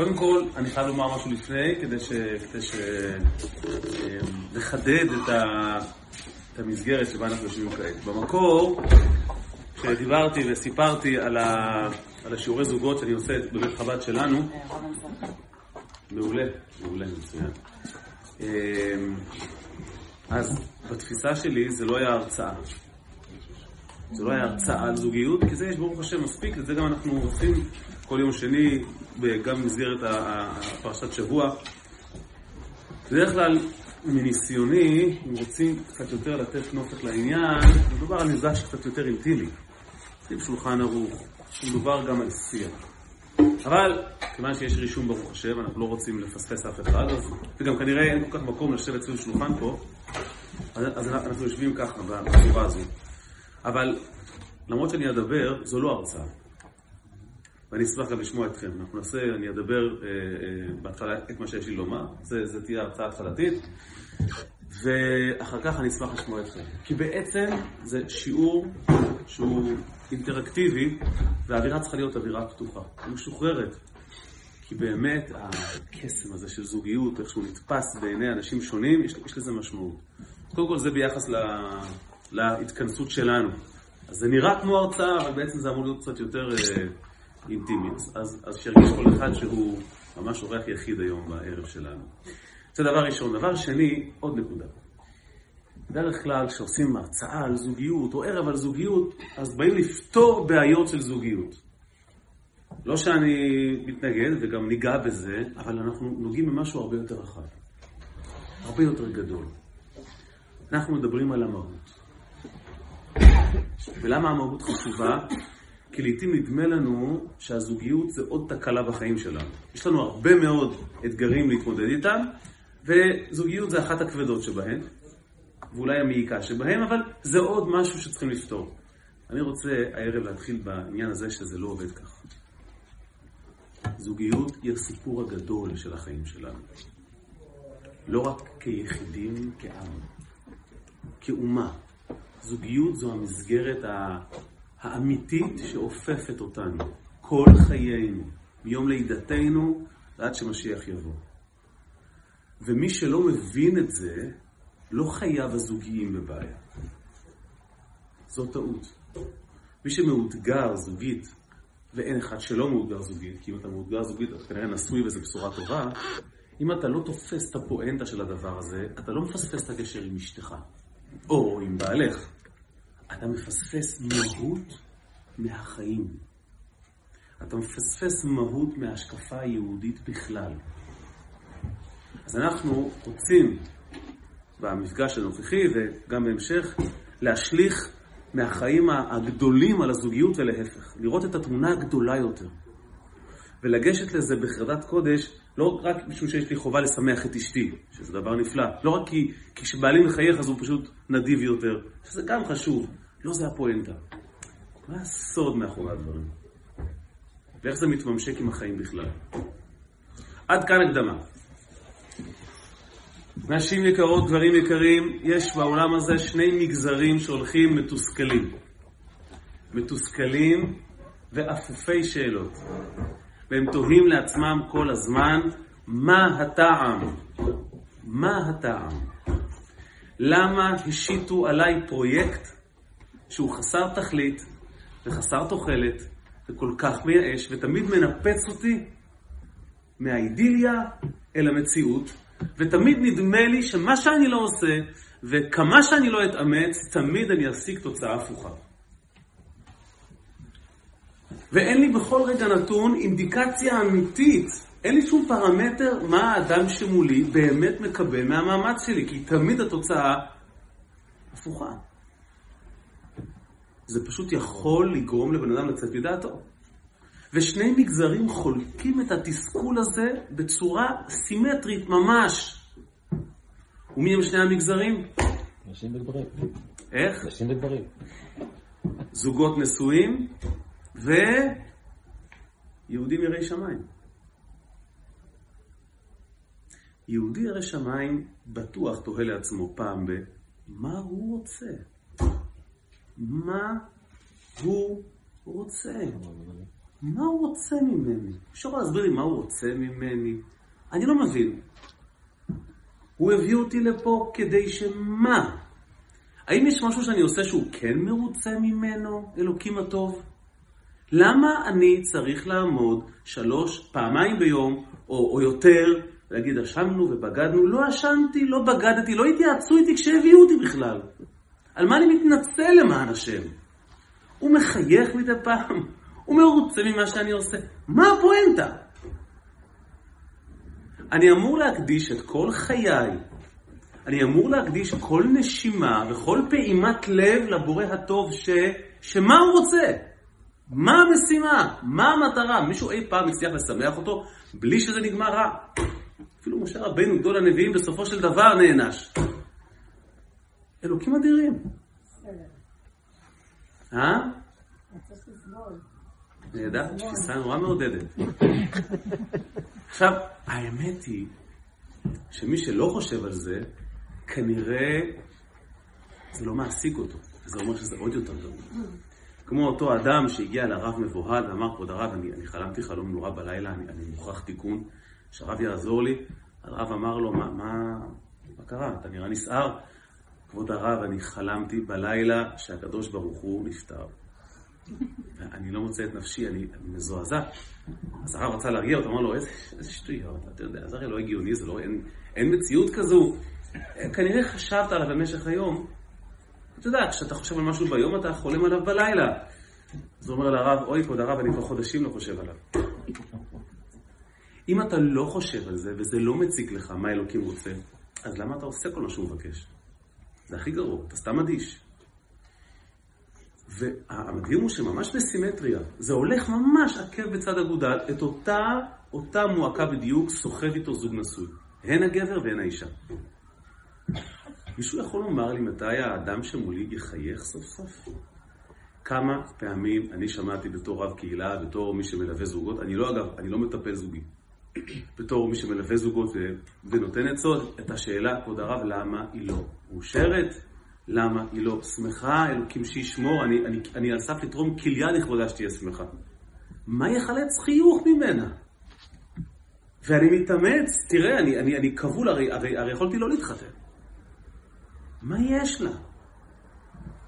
קודם כל, אני חייב לומר משהו לפני, כדי ש... כדי ש... אמ, לחדד את, ה... את המסגרת שבה אנחנו יושבים כעת. במקור, כשדיברתי וסיפרתי על, ה... על השיעורי זוגות שאני עושה בבית חב"ד שלנו, מעולה, מעולה, מצוין. אמ, אז בתפיסה שלי זה לא היה הרצאה. זה לא היה הרצאה על זוגיות, כי זה יש ברוך השם מספיק, את זה גם אנחנו עושים כל יום שני, גם במסגרת הפרשת שבוע. בדרך כלל, מניסיוני, אם רוצים קצת יותר לתת נופך לעניין, מדובר על מפגש קצת יותר אינטימי. סביב שולחן ערוך, מדובר גם על שיח. אבל, כיוון שיש רישום ברוך השם, אנחנו לא רוצים לפספס אף אחד, וגם כנראה אין כל כך מקום לשבת סביב שולחן פה, אז אנחנו יושבים ככה, בצורה הזו. אבל למרות שאני אדבר, זו לא הרצאה. ואני אשמח גם לשמוע אתכם. אנחנו נעשה, אני אדבר אה, אה, בהתחלה את מה שיש לי לומר, זה, זה תהיה הרצאה התחלתית, ואחר כך אני אשמח לשמוע אתכם. כי בעצם זה שיעור שהוא אינטראקטיבי, והאווירה צריכה להיות אווירה פתוחה, משוחררת. כי באמת הקסם הזה של זוגיות, איך שהוא נתפס בעיני אנשים שונים, יש, יש לזה משמעות. קודם כל זה ביחס לה, להתכנסות שלנו. אז זה נראה כמו הרצאה, אבל בעצם זה אמור להיות קצת יותר אה, אינטימי. אז, אז שירגיש כל אחד שהוא ממש אורח יחיד היום בערב שלנו. זה דבר ראשון. דבר שני, עוד נקודה. בדרך כלל כשעושים הרצאה על זוגיות או ערב על זוגיות, אז באים לפתור בעיות של זוגיות. לא שאני מתנגד וגם ניגע בזה, אבל אנחנו נוגעים במשהו הרבה יותר רחב. הרבה יותר גדול. אנחנו מדברים על המהות. ולמה המהות חשובה? כי לעיתים נדמה לנו שהזוגיות זה עוד תקלה בחיים שלנו. יש לנו הרבה מאוד אתגרים להתמודד איתם, וזוגיות זה אחת הכבדות שבהן, ואולי המעיקה שבהן, אבל זה עוד משהו שצריכים לפתור. אני רוצה הערב להתחיל בעניין הזה שזה לא עובד ככה. זוגיות היא הסיפור הגדול של החיים שלנו. לא רק כיחידים, כעם, כאומה. זוגיות זו המסגרת האמיתית שאופפת אותנו כל חיינו, מיום לידתנו ועד שמשיח יבוא. ומי שלא מבין את זה, לא חייו הזוגיים בבעיה. זו טעות. מי שמאותגר זוגית, ואין אחד שלא מאותגר זוגית, כי אם אתה מאותגר זוגית, אתה כנראה נשוי וזו בשורה טובה, אם אתה לא תופס את הפואנטה של הדבר הזה, אתה לא מפספס את הקשר עם אשתך, או עם בעלך. אתה מפספס מהות מהחיים. אתה מפספס מהות מההשקפה היהודית בכלל. אז אנחנו רוצים במפגש הנוכחי וגם בהמשך להשליך מהחיים הגדולים על הזוגיות ולהפך. לראות את התמונה הגדולה יותר. ולגשת לזה בחרדת קודש, לא רק משום שיש לי חובה לשמח את אשתי, שזה דבר נפלא, לא רק כי כשבעלי מחייך אז הוא פשוט נדיב יותר, שזה גם חשוב, לא זה הפואנטה. מה הסוד מאחורי הדברים? ואיך זה מתממשק עם החיים בכלל? עד כאן הקדמה. נשים יקרות, גברים יקרים, יש בעולם הזה שני מגזרים שהולכים מתוסכלים. מתוסכלים ואפופי שאלות. והם תוהים לעצמם כל הזמן, מה הטעם? מה הטעם? למה השיתו עליי פרויקט שהוא חסר תכלית וחסר תוחלת וכל כך מייאש ותמיד מנפץ אותי מהאידיליה אל המציאות ותמיד נדמה לי שמה שאני לא עושה וכמה שאני לא אתאמץ, תמיד אני אשיג תוצאה הפוכה. ואין לי בכל רגע נתון אינדיקציה אמיתית, אין לי שום פרמטר מה האדם שמולי באמת מקבל מהמאמץ שלי, כי תמיד התוצאה הפוכה. זה פשוט יכול לגרום לבן אדם לצאת מדעתו. ושני מגזרים חולקים את התסכול הזה בצורה סימטרית ממש. ומי הם שני המגזרים? נשים וגברים. איך? נשים וגברים. זוגות נשואים ויהודים יראי שמיים. יהודי ירא שמיים בטוח תוהה לעצמו פעם ב... מה הוא רוצה? מה הוא רוצה? מה הוא רוצה ממני? אפשר להסביר לי מה הוא רוצה ממני? אני לא מבין. הוא הביא אותי לפה כדי שמה? האם יש משהו שאני עושה שהוא כן מרוצה ממנו, אלוקים הטוב? למה אני צריך לעמוד שלוש, פעמיים ביום, או, או יותר, ולהגיד, אשמנו ובגדנו? לא אשמתי, לא בגדתי, לא התייעצו איתי כשהביאו אותי בכלל. על מה אני מתנצל למען השם? הוא מחייך מדי פעם, הוא מרוצה ממה שאני עושה. מה הפואנטה? אני אמור להקדיש את כל חיי, אני אמור להקדיש כל נשימה וכל פעימת לב לבורא הטוב ש... שמה הוא רוצה? מה המשימה? מה המטרה? מישהו אי פעם הצליח לשמח אותו בלי שזה נגמר רע? אפילו משה רבינו, גדול הנביאים, בסופו של דבר נענש. אלוקים אדירים. אה? נהדר, תפיסה נורא מעודדת. עכשיו, האמת היא שמי שלא חושב על זה, כנראה זה לא מעסיק אותו. זה אומר שזה עוד יותר גרוע. כמו אותו אדם שהגיע לרב מבוהל ואמר, כבוד הרב, אני, אני חלמתי חלום נורא בלילה, אני, אני מוכרח תיקון, שהרב יעזור לי. הרב אמר לו, מה, מה, מה קרה? אתה נראה נסער. כבוד הרב, אני חלמתי בלילה שהקדוש ברוך הוא נפטר. ואני לא מוצא את נפשי, אני, אני מזועזע. אז הרב רצה להרגיע אותו, אמר לו, איזה, איזה שטויות, אתה יודע, זה הרי לא הגיוני, זה לא, אין, אין מציאות כזו. כנראה חשבת עליו במשך היום. אתה יודע, כשאתה חושב על משהו ביום, אתה חולם עליו בלילה. אז הוא אומר לרב, אוי, כבוד הרב, אני כבר חודשים לא חושב עליו. אם אתה לא חושב על זה, וזה לא מציק לך מה אלוקים רוצה, אז למה אתה עושה כל מה שהוא מבקש? זה הכי גרוע, אתה סתם אדיש. והמדהים הוא שממש בסימטריה, זה הולך ממש עקב בצד אגודל, את אותה, אותה מועקה בדיוק סוחב איתו זוג נשוי. הן הגבר והן האישה. מישהו יכול לומר לי מתי האדם שמולי יחייך סוף סוף? כמה פעמים אני שמעתי בתור רב קהילה, בתור מי שמלווה זוגות, אני לא אגב, אני לא מטפל זוגי, בתור מי שמלווה זוגות ונותן עצות, את השאלה, כבוד הרב, למה היא לא מאושרת? למה היא לא שמחה? אלוקים שישמור, אני, אני, אני על סף לתרום כליה לכבודה שתהיה שמחה. מה יחלץ חיוך ממנה? ואני מתאמץ, תראה, אני, אני, אני כבול, הרי, הרי, הרי יכולתי לא להתחתן. מה יש לה?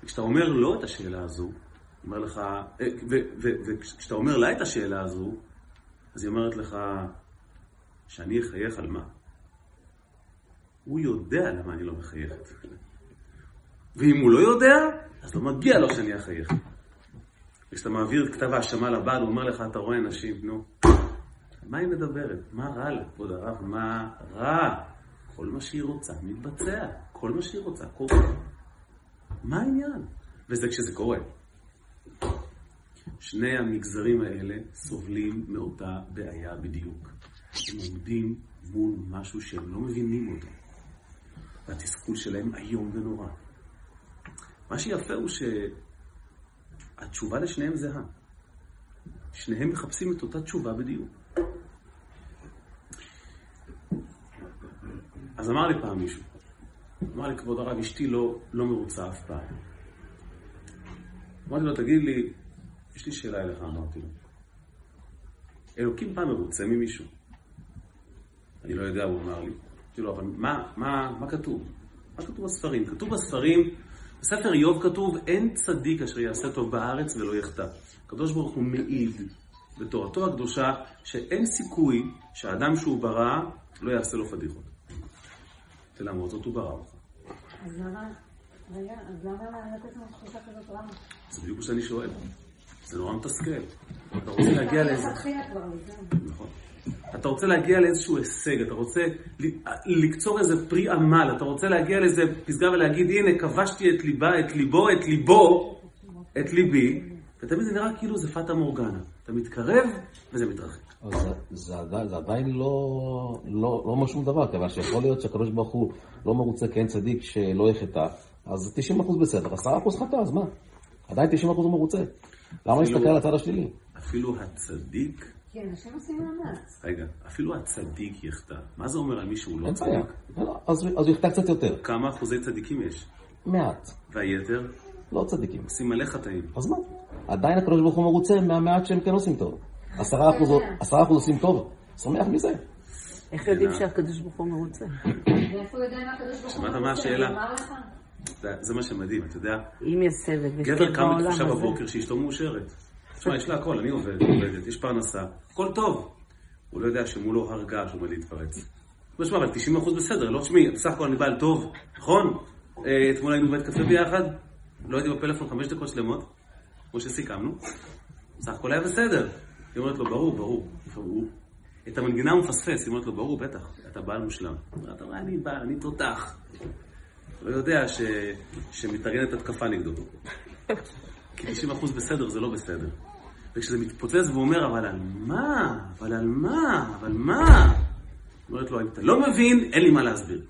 וכשאתה אומר לא את השאלה הזו, אומר לך, אה, וכשאתה אומר לה את השאלה הזו, אז היא אומרת לך, שאני אחייך על מה? הוא יודע למה אני לא מחייכת. ואם הוא לא יודע, אז לא מגיע לו שאני אחייך. וכשאתה מעביר כתב האשמה לבעל, הוא אומר לך, אתה רואה נשים, נו, מה היא מדברת? מה רע לה, כבוד הרב? מה רע? כל מה שהיא רוצה מתבצע. כל מה שהיא רוצה קורה. מה העניין? וזה כשזה קורה. שני המגזרים האלה סובלים מאותה בעיה בדיוק. הם עומדים מול משהו שהם לא מבינים אותו. והתסכול שלהם איום ונורא. מה שיפה הוא שהתשובה לשניהם זהה. שניהם מחפשים את אותה תשובה בדיוק. אז אמר לי פעם מישהו, אמר לי, כבוד הרב, אשתי לא, לא מרוצה אף פעם. אמרתי לו, תגיד לי, יש לי שאלה אליך, אמרתי לו. אלוקים פעם מרוצה ממישהו? אני לא יודע, הוא אמר לי. אמרתי לו, אבל מה, מה, מה כתוב? מה כתוב בספרים? כתוב בספרים, בספר איוב כתוב, אין צדיק אשר יעשה טוב בארץ ולא יחטא. הקדוש ברוך הוא מעיד בתורתו הקדושה שאין סיכוי שהאדם שהוא ברא לא יעשה לו פדיחות. ולמרות זאת הוא ברא אותך. אז למה לתת לנו תחושה כזאת רעה? זה בדיוק מה שאני שואל. זה נורא מתסכל. אתה רוצה להגיע לאיזה... נכון. אתה רוצה להגיע לאיזשהו הישג, אתה רוצה לקצור איזה פרי עמל, אתה רוצה להגיע לאיזה פסגה ולהגיד, הנה, כבשתי את ליבה, את ליבו, את ליבו, את ליבי, ותמיד זה נראה כאילו זה פטה מורגנה. אתה מתקרב וזה מתרחק. זה, זה, זה עדיין לא, לא, לא אומר שום דבר, כיוון שיכול להיות שהקדוש ברוך הוא לא מרוצה כי אין צדיק שלא יחטא, אז 90% בסדר, 10% חטא, אז מה? עדיין 90% הוא מרוצה. למה להסתכל על הצד השלילי? אפילו הצדיק... כן, אנשים עושים מאמץ. רגע, אפילו הצדיק יחטא. מה זה אומר על מי שהוא לא צדיק? אז הוא יחטא קצת יותר. כמה אחוזי צדיקים יש? מעט. והיתר? לא צדיקים. עושים מלא חטאים. אז מה? עדיין הקדוש ברוך הוא מרוצה מהמעט שהם כן עושים טוב. עשרה אחוז, עשרה אחוז עושים טוב, שמח מזה. איך יודעים שהקדוש ברוך הוא מרוצה? ואיפה הוא יודע מה הקדוש ברוך הוא שמעת מה? השאלה? זה- מה שמדהים, אתה יודע, אם יש סבל גבר ושכיב קם בעולם בתחושה הזה, בבוקר שאשתו מאושרת. תשמע, יש לה הכל, אני עובד, עובדת, יש פרנסה, הכל טוב. הוא לא יודע שמולו הר געש עומד להתפרץ. הוא אומר, אבל 90% בסדר, לא תשמעי, בסך הכל אני בעל טוב, נכון? אה, אתמול היינו בבית קפה ביחד, לא הייתי בפלאפון חמש דקות שלמות, כמו שסיכמנו, בסך הכל היה בסדר. היא אומרת לו, ברור, ברור. את המנגינה הוא מפספס, היא אומרת לו, ברור, בטח, אתה בעל מושלם. אומר, אתה רואה, אני בעל, אני תותח. לא יודע ש... שמתארגנת התקפה נגדו. כי 90% בסדר זה לא בסדר. וכשזה מתפוצץ והוא אומר, אבל על מה? אבל על מה? אבל מה? אומרת לו, אם אתה לא מבין, אין לי מה להסביר.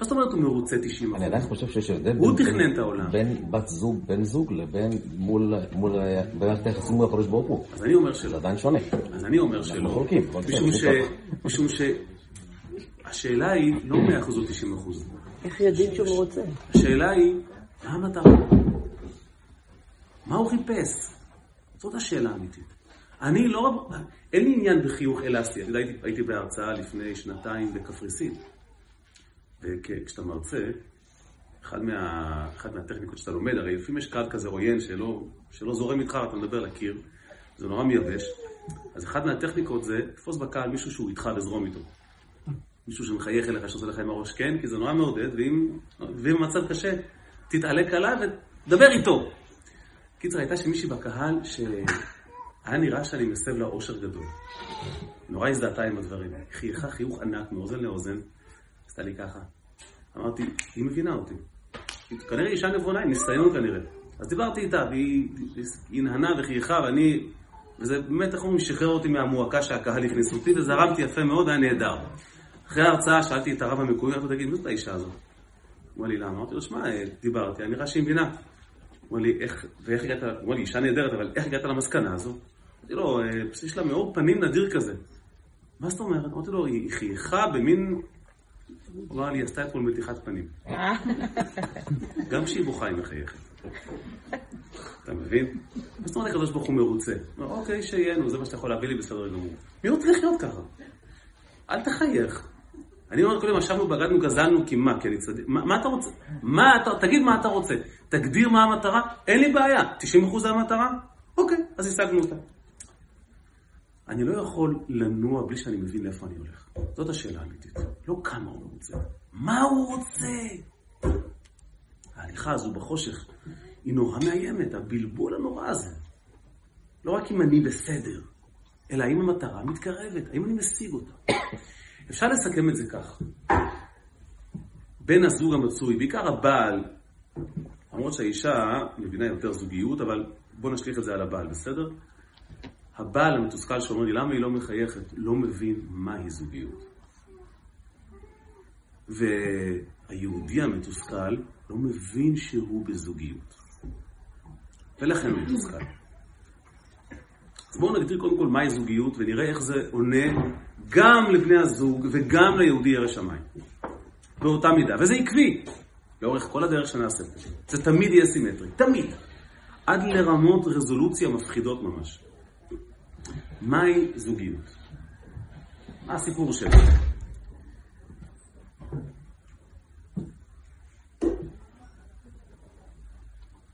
מה זאת אומרת הוא מרוצה 90%? אני עדיין חושב שיש הבדל הוא תכנן את העולם. בין בת זוג, בן זוג, לבין מול מול, במערכת היחסים מול הקדוש ברוך הוא. אז אני אומר זה שלא. עדיין שונה. אז אני אומר שלא. אנחנו חולקים, משום בסדר, ש... זה ככה. משום ש... השאלה היא לא 100% או 90%. איך יודעים שהוא מרוצה? השאלה היא, מה המטרה? מה הוא חיפש? זאת השאלה האמיתית. אני לא... אין לי עניין בחיוך אלסטי. אתה יודע, הייתי בהרצאה לפני שנתיים בקפריסין. וכשאתה מרצה, אחד, מה, מהטכניקות שאתה לומד, הרי לפעמים יש קהל כזה עוין שלא, שלא זורם איתך, אתה מדבר לקיר, זה נורא מייבש. אז אחת מהטכניקות זה תתפוס בקהל מישהו שהוא איתך וזרום איתו. מישהו שמחייך אליך, שעושה לך עם הראש כן, כי זה נורא מעודד, ואם, ואם המצב קשה, תתעלק עליו ודבר איתו. קיצר, הייתה שמישהי בקהל שהיה נראה שאני מסב לה אושר גדול. נורא הזדהתה עם הדברים. חייכה חיוך ענק מאוזן לאוזן, עשתה לי ככה. אמרתי, היא מבינה אותי. כנראה אישה נבונה, עם ניסיון כנראה. אז דיברתי איתה, והיא היא הנהנה וחייכה, ואני... וזה באמת, איך אומרים, שחרר אותי מהמועקה שהקהל הכניס אותי, וזרמתי יפה מאוד, היה נהדר. אחרי ההרצאה שאלתי את הרב המקורי, אמרתי לו, תגיד, מי זאת האישה הזאת? אמר לי, למה? אמרתי לו, שמע, דיברתי, היה נראה שהיא מבינה. אמר לי, איך, ואיך הגעת, אמר לי, אישה נהדרת, אבל איך הגעת למסקנה הזו? אמרתי לו, "אה, יש לה מאור פנים נדיר כזה. מה זאת אומרת? אמרתי לו, היא חייכה במין... הוא אמר לי, עשתה אתמול מתיחת פנים. גם כשהיא בוכה היא מחייכת. אתה מבין? מה זאת אומרת הקדוש ברוך הוא מרוצה? אוקיי, שיהיה, נו, זה מה שאתה יכול להביא לי בסדר גמור. מי רוצה לחיות ככה? אל תחייך. אני אומר קודם, ישבנו, בגדנו, גזלנו, כי מה? כי אני צדיק. מה, מה אתה רוצה? מה אתה, תגיד מה אתה רוצה. תגדיר מה המטרה, אין לי בעיה. 90% זה המטרה? אוקיי, אז השגנו אותה. אני לא יכול לנוע בלי שאני מבין לאיפה אני הולך. זאת השאלה האמיתית. לא כמה הוא רוצה, מה הוא רוצה. ההליכה הזו בחושך היא נורא מאיימת, הבלבול הנורא הזה. לא רק אם אני בסדר, אלא האם המטרה מתקרבת, האם אני משיג אותה. אפשר לסכם את זה כך. בן הזוג המצוי, בעיקר הבעל, למרות שהאישה מבינה יותר זוגיות, אבל בוא נשליך את זה על הבעל, בסדר? הבעל המתוסכל שאומר לי, למה היא לא מחייכת? לא מבין מהי זוגיות. והיהודי המתוסכל לא מבין שהוא בזוגיות. ולכן הוא מתוסכל. אז בואו נגדיר קודם כל מהי זוגיות ונראה איך זה עונה גם לבני הזוג וגם ליהודי ירא שמיים. באותה מידה. וזה עקבי. לאורך כל הדרך שנעשה. זה תמיד יהיה סימטרי. תמיד. עד לרמות רזולוציה מפחידות ממש. מהי זוגיות? מה הסיפור שלה?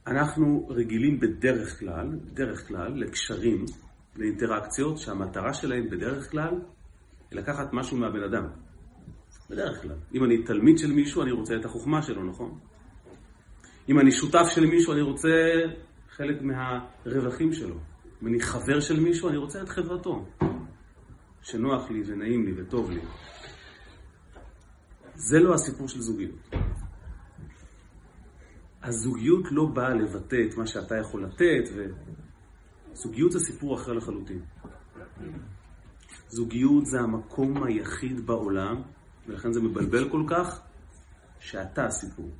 אנחנו רגילים בדרך כלל, בדרך כלל, לקשרים, לאינטראקציות, שהמטרה שלהם בדרך כלל היא לקחת משהו מהבן אדם. בדרך כלל. אם אני תלמיד של מישהו, אני רוצה את החוכמה שלו, נכון? אם אני שותף של מישהו, אני רוצה חלק מהרווחים שלו. אם אני חבר של מישהו, אני רוצה את חברתו. שנוח לי ונעים לי וטוב לי. זה לא הסיפור של זוגיות. הזוגיות לא באה לבטא את מה שאתה יכול לתת, וזוגיות זה סיפור אחר לחלוטין. זוגיות זה המקום היחיד בעולם, ולכן זה מבלבל כל כך, שאתה הסיפור.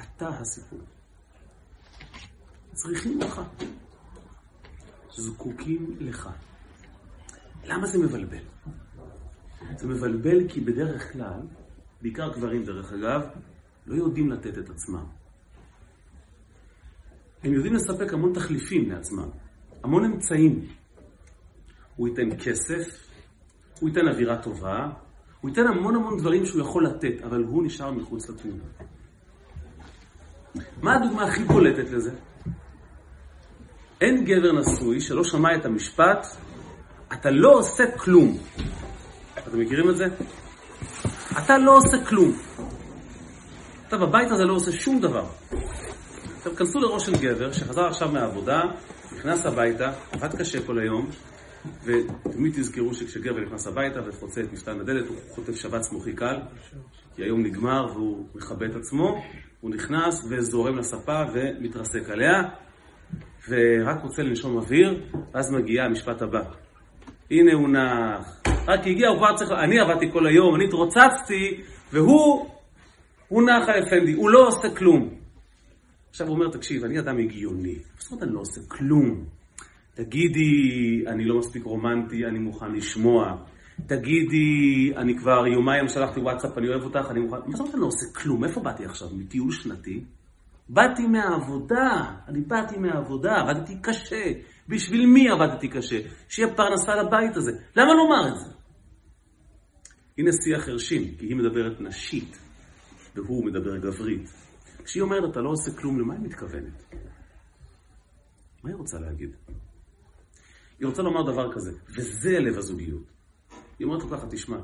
אתה הסיפור. צריכים אותך. זקוקים לך. למה זה מבלבל? זה מבלבל כי בדרך כלל, בעיקר גברים דרך אגב, לא יודעים לתת את עצמם. הם יודעים לספק המון תחליפים לעצמם. המון אמצעים. הוא ייתן כסף, הוא ייתן אווירה טובה, הוא ייתן המון המון דברים שהוא יכול לתת, אבל הוא נשאר מחוץ לתמונה. מה הדוגמה הכי בולטת לזה? אין גבר נשוי שלא שמע את המשפט, אתה לא עושה כלום. אתם מכירים את זה? אתה לא עושה כלום. אתה בבית הזה לא עושה שום דבר. עכשיו, כנסו לראש של גבר שחזר עכשיו מהעבודה, נכנס הביתה, עבד קשה כל היום, ותמיד תזכרו שכשגבר נכנס הביתה וחוצה את מפתן הדלת, הוא חוטף שבץ מוחי קל, כי היום נגמר והוא מכבה את עצמו, הוא נכנס וזורם לספה ומתרסק עליה, ורק רוצה לנשום אוויר, ואז מגיע המשפט הבא. הנה הוא נח, רק הגיע, הוא כבר צריך... אני עבדתי כל היום, אני התרוצצתי, והוא, הוא נח האפנדי, הוא לא עושה כלום. עכשיו הוא אומר, תקשיב, אני אדם הגיוני. זאת אומרת, אני לא עושה כלום. תגידי, אני לא מספיק רומנטי, אני מוכן לשמוע. תגידי, אני כבר יומיים שלחתי וואטסאפ, אני אוהב אותך, אני מוכן... מה זאת אומרת אני לא עושה כלום? איפה באתי עכשיו? מטיול שנתי? באתי מהעבודה, אני באתי מהעבודה, עבדתי קשה. בשביל מי עבדתי קשה? שיהיה פרנסה לבית הזה. למה לומר את זה? הנה שיח חרשים, כי היא מדברת נשית, והוא מדבר גברית. כשהיא אומרת, אתה לא עושה כלום, למה היא מתכוונת? מה היא רוצה להגיד? היא רוצה לומר דבר כזה, וזה לב הזוגיות. היא אומרת לו ככה, תשמע,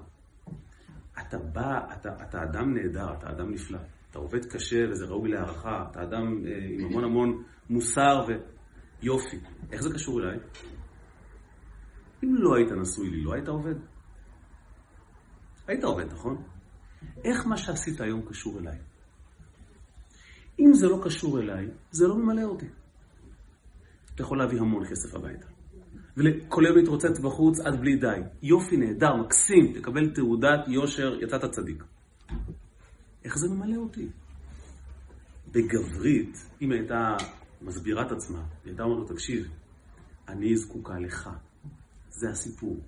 אתה בא, אתה, אתה אדם נהדר, אתה אדם נפלא. אתה עובד קשה וזה ראוי להערכה, אתה אדם אה, עם המון המון מוסר ויופי. איך זה קשור אליי? אם לא היית נשוי לי, לא היית עובד? היית עובד, נכון? איך מה שעשית היום קשור אליי? אם זה לא קשור אליי, זה לא ממלא אותי. אתה יכול להביא המון כסף הביתה. וכל היום להתרוצץ בחוץ עד בלי די. יופי, נהדר, מקסים, תקבל תעודת יושר, יצאת צדיק. איך זה ממלא אותי? בגברית, אם הייתה מסבירה את עצמה, היא הייתה אומרת לו, תקשיב, אני זקוקה לך. זה הסיפור.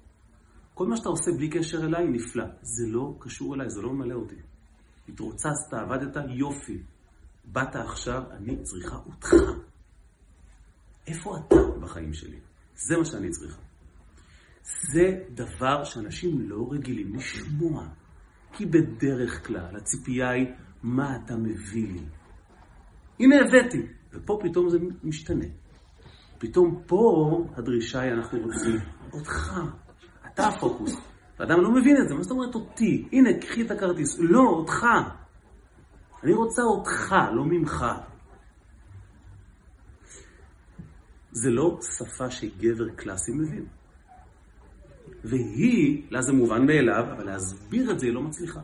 כל מה שאתה עושה בלי קשר אליי נפלא. זה לא קשור אליי, זה לא ממלא אותי. התרוצצת, עבדת, יופי. באת עכשיו, אני צריכה אותך. איפה אתה בחיים שלי? זה מה שאני צריכה. זה דבר שאנשים לא רגילים לשמוע. כי בדרך כלל הציפייה היא, מה אתה מביא לי? הנה הבאתי. ופה פתאום זה משתנה. פתאום פה הדרישה היא, אנחנו רוצים אותך. אתה הפוקוס. האדם לא מבין את זה, מה זאת אומרת אותי? הנה, קחי את הכרטיס. לא, אותך. אני רוצה אותך, לא ממך. זה לא שפה שגבר קלאסי מבין. והיא, לה זה מובן מאליו, אבל להסביר את זה היא לא מצליחה.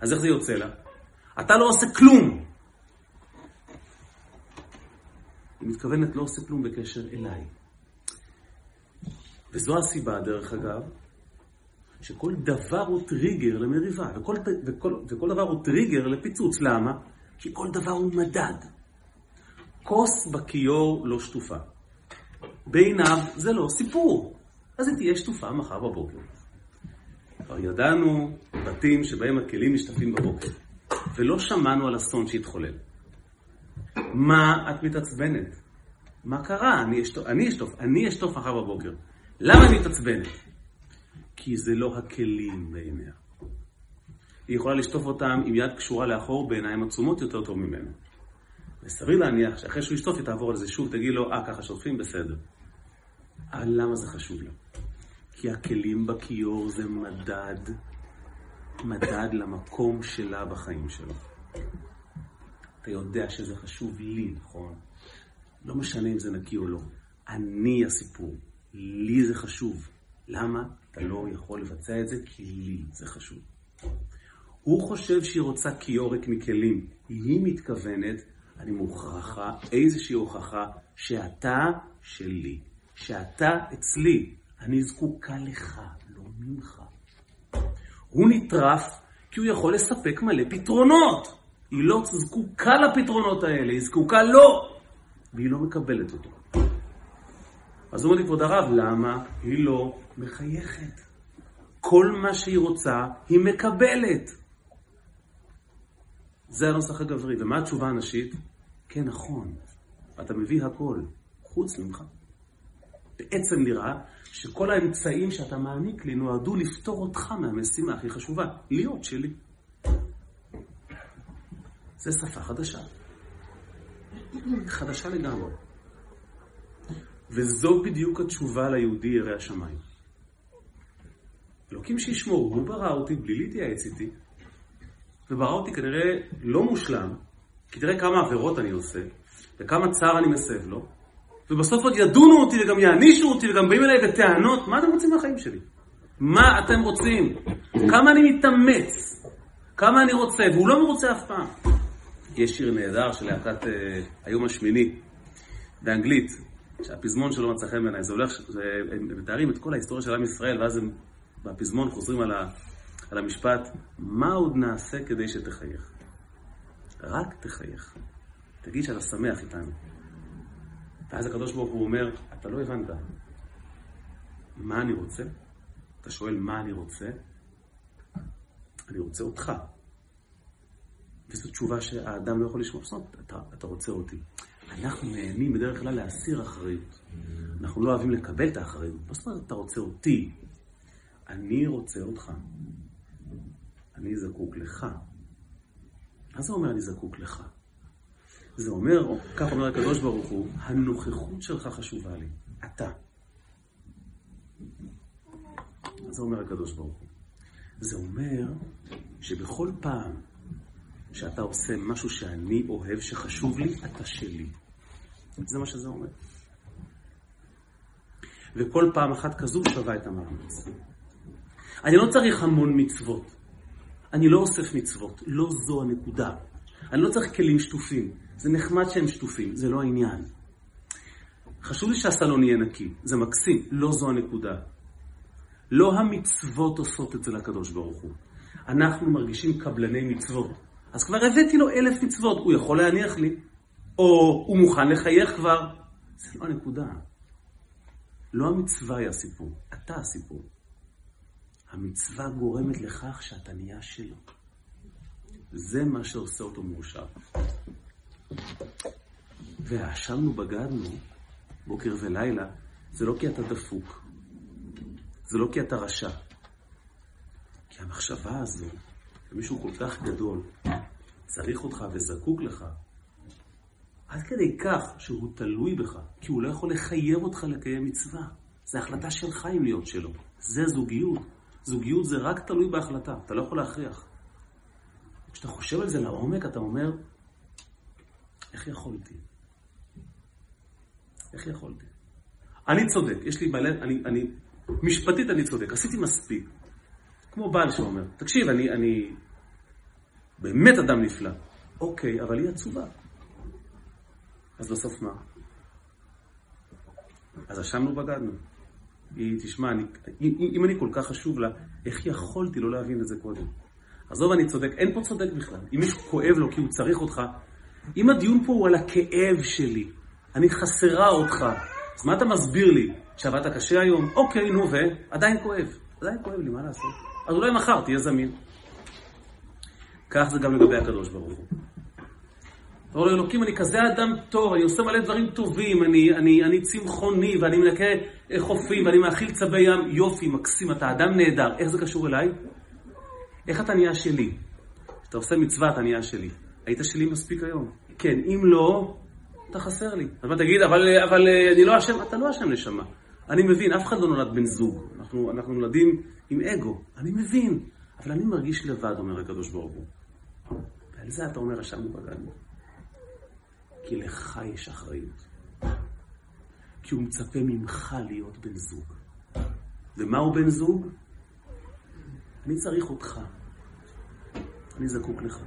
אז איך זה יוצא לה? אתה לא עושה כלום. היא מתכוונת לא עושה כלום בקשר אליי. וזו הסיבה, דרך אגב, שכל דבר הוא טריגר למריבה, וכל, וכל, וכל דבר הוא טריגר לפיצוץ. למה? כי כל דבר הוא מדד. כוס בכיור לא שטופה. בעיניו זה לא סיפור. אז היא תהיה שטופה מחר בבוקר. כבר ידענו בתים שבהם הכלים משתפים בבוקר, ולא שמענו על אסון שהתחולל. מה את מתעצבנת? מה קרה? אני אשטוף, אני אשטוף, אני אשטוף מחר בבוקר. למה אני מתעצבנת? כי זה לא הכלים בעיניה. היא יכולה לשטוף אותם עם יד קשורה לאחור בעיניים עצומות יותר טוב ממנו. וסביר להניח שאחרי שהוא ישטוף היא תעבור על זה שוב, תגיד לו, אה, ככה שוטפים? בסדר. למה זה חשוב לה? כי הכלים בכיור זה מדד, מדד למקום שלה בחיים שלו. אתה יודע שזה חשוב לי, נכון? לא משנה אם זה נקי או לא. אני הסיפור. לי זה חשוב. למה? אתה לא יכול לבצע את זה כי לי זה חשוב. הוא חושב שהיא רוצה קיורק מכלים. היא מתכוונת, אני מוכרחה איזושהי הוכחה שאתה שלי. שאתה אצלי, אני זקוקה לך, לא ממך. הוא נטרף כי הוא יכול לספק מלא פתרונות. היא לא זקוקה לפתרונות האלה, היא זקוקה לו, והיא לא מקבלת אותו. אז אומר לי, כבוד הרב, למה היא לא מחייכת? כל מה שהיא רוצה, היא מקבלת. זה הנוסח הגברי. ומה התשובה הנשית? כן, נכון, אתה מביא הכל, חוץ ממך. בעצם נראה שכל האמצעים שאתה מעניק לי נועדו לפתור אותך מהמשימה הכי חשובה, להיות שלי. זה שפה חדשה. חדשה לגמרי. וזו בדיוק התשובה ליהודי ירא השמיים. אלוקים שישמור, הוא ברא אותי בלי להתייעץ איתי, וברא אותי כנראה לא מושלם, כי תראה כמה עבירות אני עושה, וכמה צער אני מסב לו, ובסוף עוד ידונו אותי וגם יענישו אותי וגם באים אליי בטענות, מה אתם רוצים מהחיים שלי? מה אתם רוצים? כמה אני מתאמץ, כמה אני רוצה, והוא לא מרוצה אף פעם. יש שיר נהדר של להקת uh, היום השמיני, באנגלית, שהפזמון שלו מצא חן בעיניי, זה הולך, הם מתארים את כל ההיסטוריה של עם ישראל, ואז הם בפזמון חוזרים על, ה, על המשפט, מה עוד נעשה כדי שתחייך? רק תחייך. תגיד שאתה שמח איתנו. ואז הקדוש ברוך הוא אומר, אתה לא הבנת. מה אני רוצה? אתה שואל מה אני רוצה? אני רוצה אותך. וזו תשובה שהאדם לא יכול לשמוע. זאת אומרת, אתה, אתה רוצה אותי. אנחנו נהנים בדרך כלל להסיר אחריות. אנחנו לא אוהבים לקבל את האחריות. מה זאת אומרת, אתה רוצה אותי? אני רוצה אותך. אני זקוק לך. מה זה אומר אני זקוק לך? זה אומר, כך אומר הקדוש ברוך הוא, הנוכחות שלך חשובה לי. אתה. זה אומר הקדוש ברוך הוא? זה אומר שבכל פעם שאתה עושה משהו שאני אוהב, שחשוב לי, אתה שלי. זה מה שזה אומר. וכל פעם אחת כזו שווה את המאמץ. אני לא צריך המון מצוות. אני לא אוסף מצוות. לא זו הנקודה. אני לא צריך כלים שטופים. זה נחמד שהם שטופים, זה לא העניין. חשוב לי שהסלון יהיה נקי, זה מקסים, לא זו הנקודה. לא המצוות עושות את זה לקדוש ברוך הוא. אנחנו מרגישים קבלני מצוות. אז כבר הבאתי לו אלף מצוות, הוא יכול להניח לי, או הוא מוכן לחייך כבר. זה לא הנקודה. לא המצווה היא הסיפור, אתה הסיפור. המצווה גורמת לכך שאתה נהיה שלו. זה מה שעושה אותו מאושר. והאשמנו בגדנו, בוקר ולילה, זה לא כי אתה דפוק, זה לא כי אתה רשע. כי המחשבה הזו, שמישהו כל כך גדול, צריך אותך וזקוק לך, עד כדי כך שהוא תלוי בך, כי הוא לא יכול לחייב אותך לקיים מצווה. זו החלטה שלך אם להיות שלו. זה זוגיות. זוגיות זה רק תלוי בהחלטה, אתה לא יכול להכריח. כשאתה חושב על זה לעומק, אתה אומר, איך יכולתי? איך יכולתי? אני צודק, יש לי בלב, אני, אני, משפטית אני צודק, עשיתי מספיק. כמו בעל שאומר, תקשיב, אני, אני באמת אדם נפלא. אוקיי, אבל היא עצובה. אז בסוף מה? אז אשמנו בגדנו. היא, תשמע, אני, אם אני כל כך חשוב לה, איך יכולתי לא להבין את זה קודם? עזוב, אני צודק, אין פה צודק בכלל. אם מישהו כואב לו כי הוא צריך אותך, אם הדיון פה הוא על הכאב שלי, אני חסרה אותך, אז מה אתה מסביר לי? שעבדת קשה היום? אוקיי, נו, ועדיין כואב. עדיין כואב לי, מה לעשות? אז אולי מחר תהיה זמין. כך זה גם לגבי הקדוש ברוך הוא. אתה אומר אלוקים, אני כזה אדם טוב, אני עושה מלא דברים טובים, אני, אני, אני צמחוני, ואני מנקה חופים, ואני מאכיל צבי ים, יופי, מקסים, אתה אדם נהדר. איך זה קשור אליי? איך אתה נהיה שלי? כשאתה עושה מצווה, אתה נהיה שלי. היית שלי מספיק היום? כן, אם לא, אתה חסר לי. אז מה תגיד, אבל, אבל אני לא אשם, אתה לא אשם נשמה. אני מבין, אף אחד לא נולד בן זוג. אנחנו, אנחנו נולדים עם אגו. אני מבין, אבל אני מרגיש לבד, אומר הקדוש ברוך הוא. ועל זה אתה אומר, אשמנו בגדנו. כי לך יש אחריות. כי הוא מצפה ממך להיות בן זוג. ומהו בן זוג? אני צריך אותך. אני זקוק לך.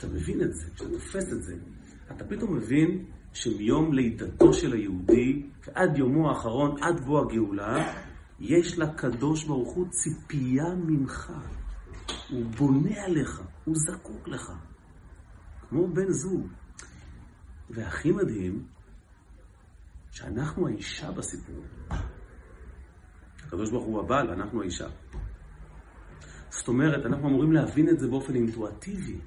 כשאתה מבין את זה, כשאתה תופס את זה, אתה פתאום מבין שמיום לידתו של היהודי ועד יומו האחרון, עד בוא הגאולה, יש לקדוש ברוך הוא ציפייה ממך. הוא בונה עליך, הוא זקוק לך. כמו בן זוג. והכי מדהים, שאנחנו האישה בסיפור. הקדוש ברוך הוא הבעל, אנחנו האישה. זאת אומרת, אנחנו אמורים להבין את זה באופן אינטואטיבי.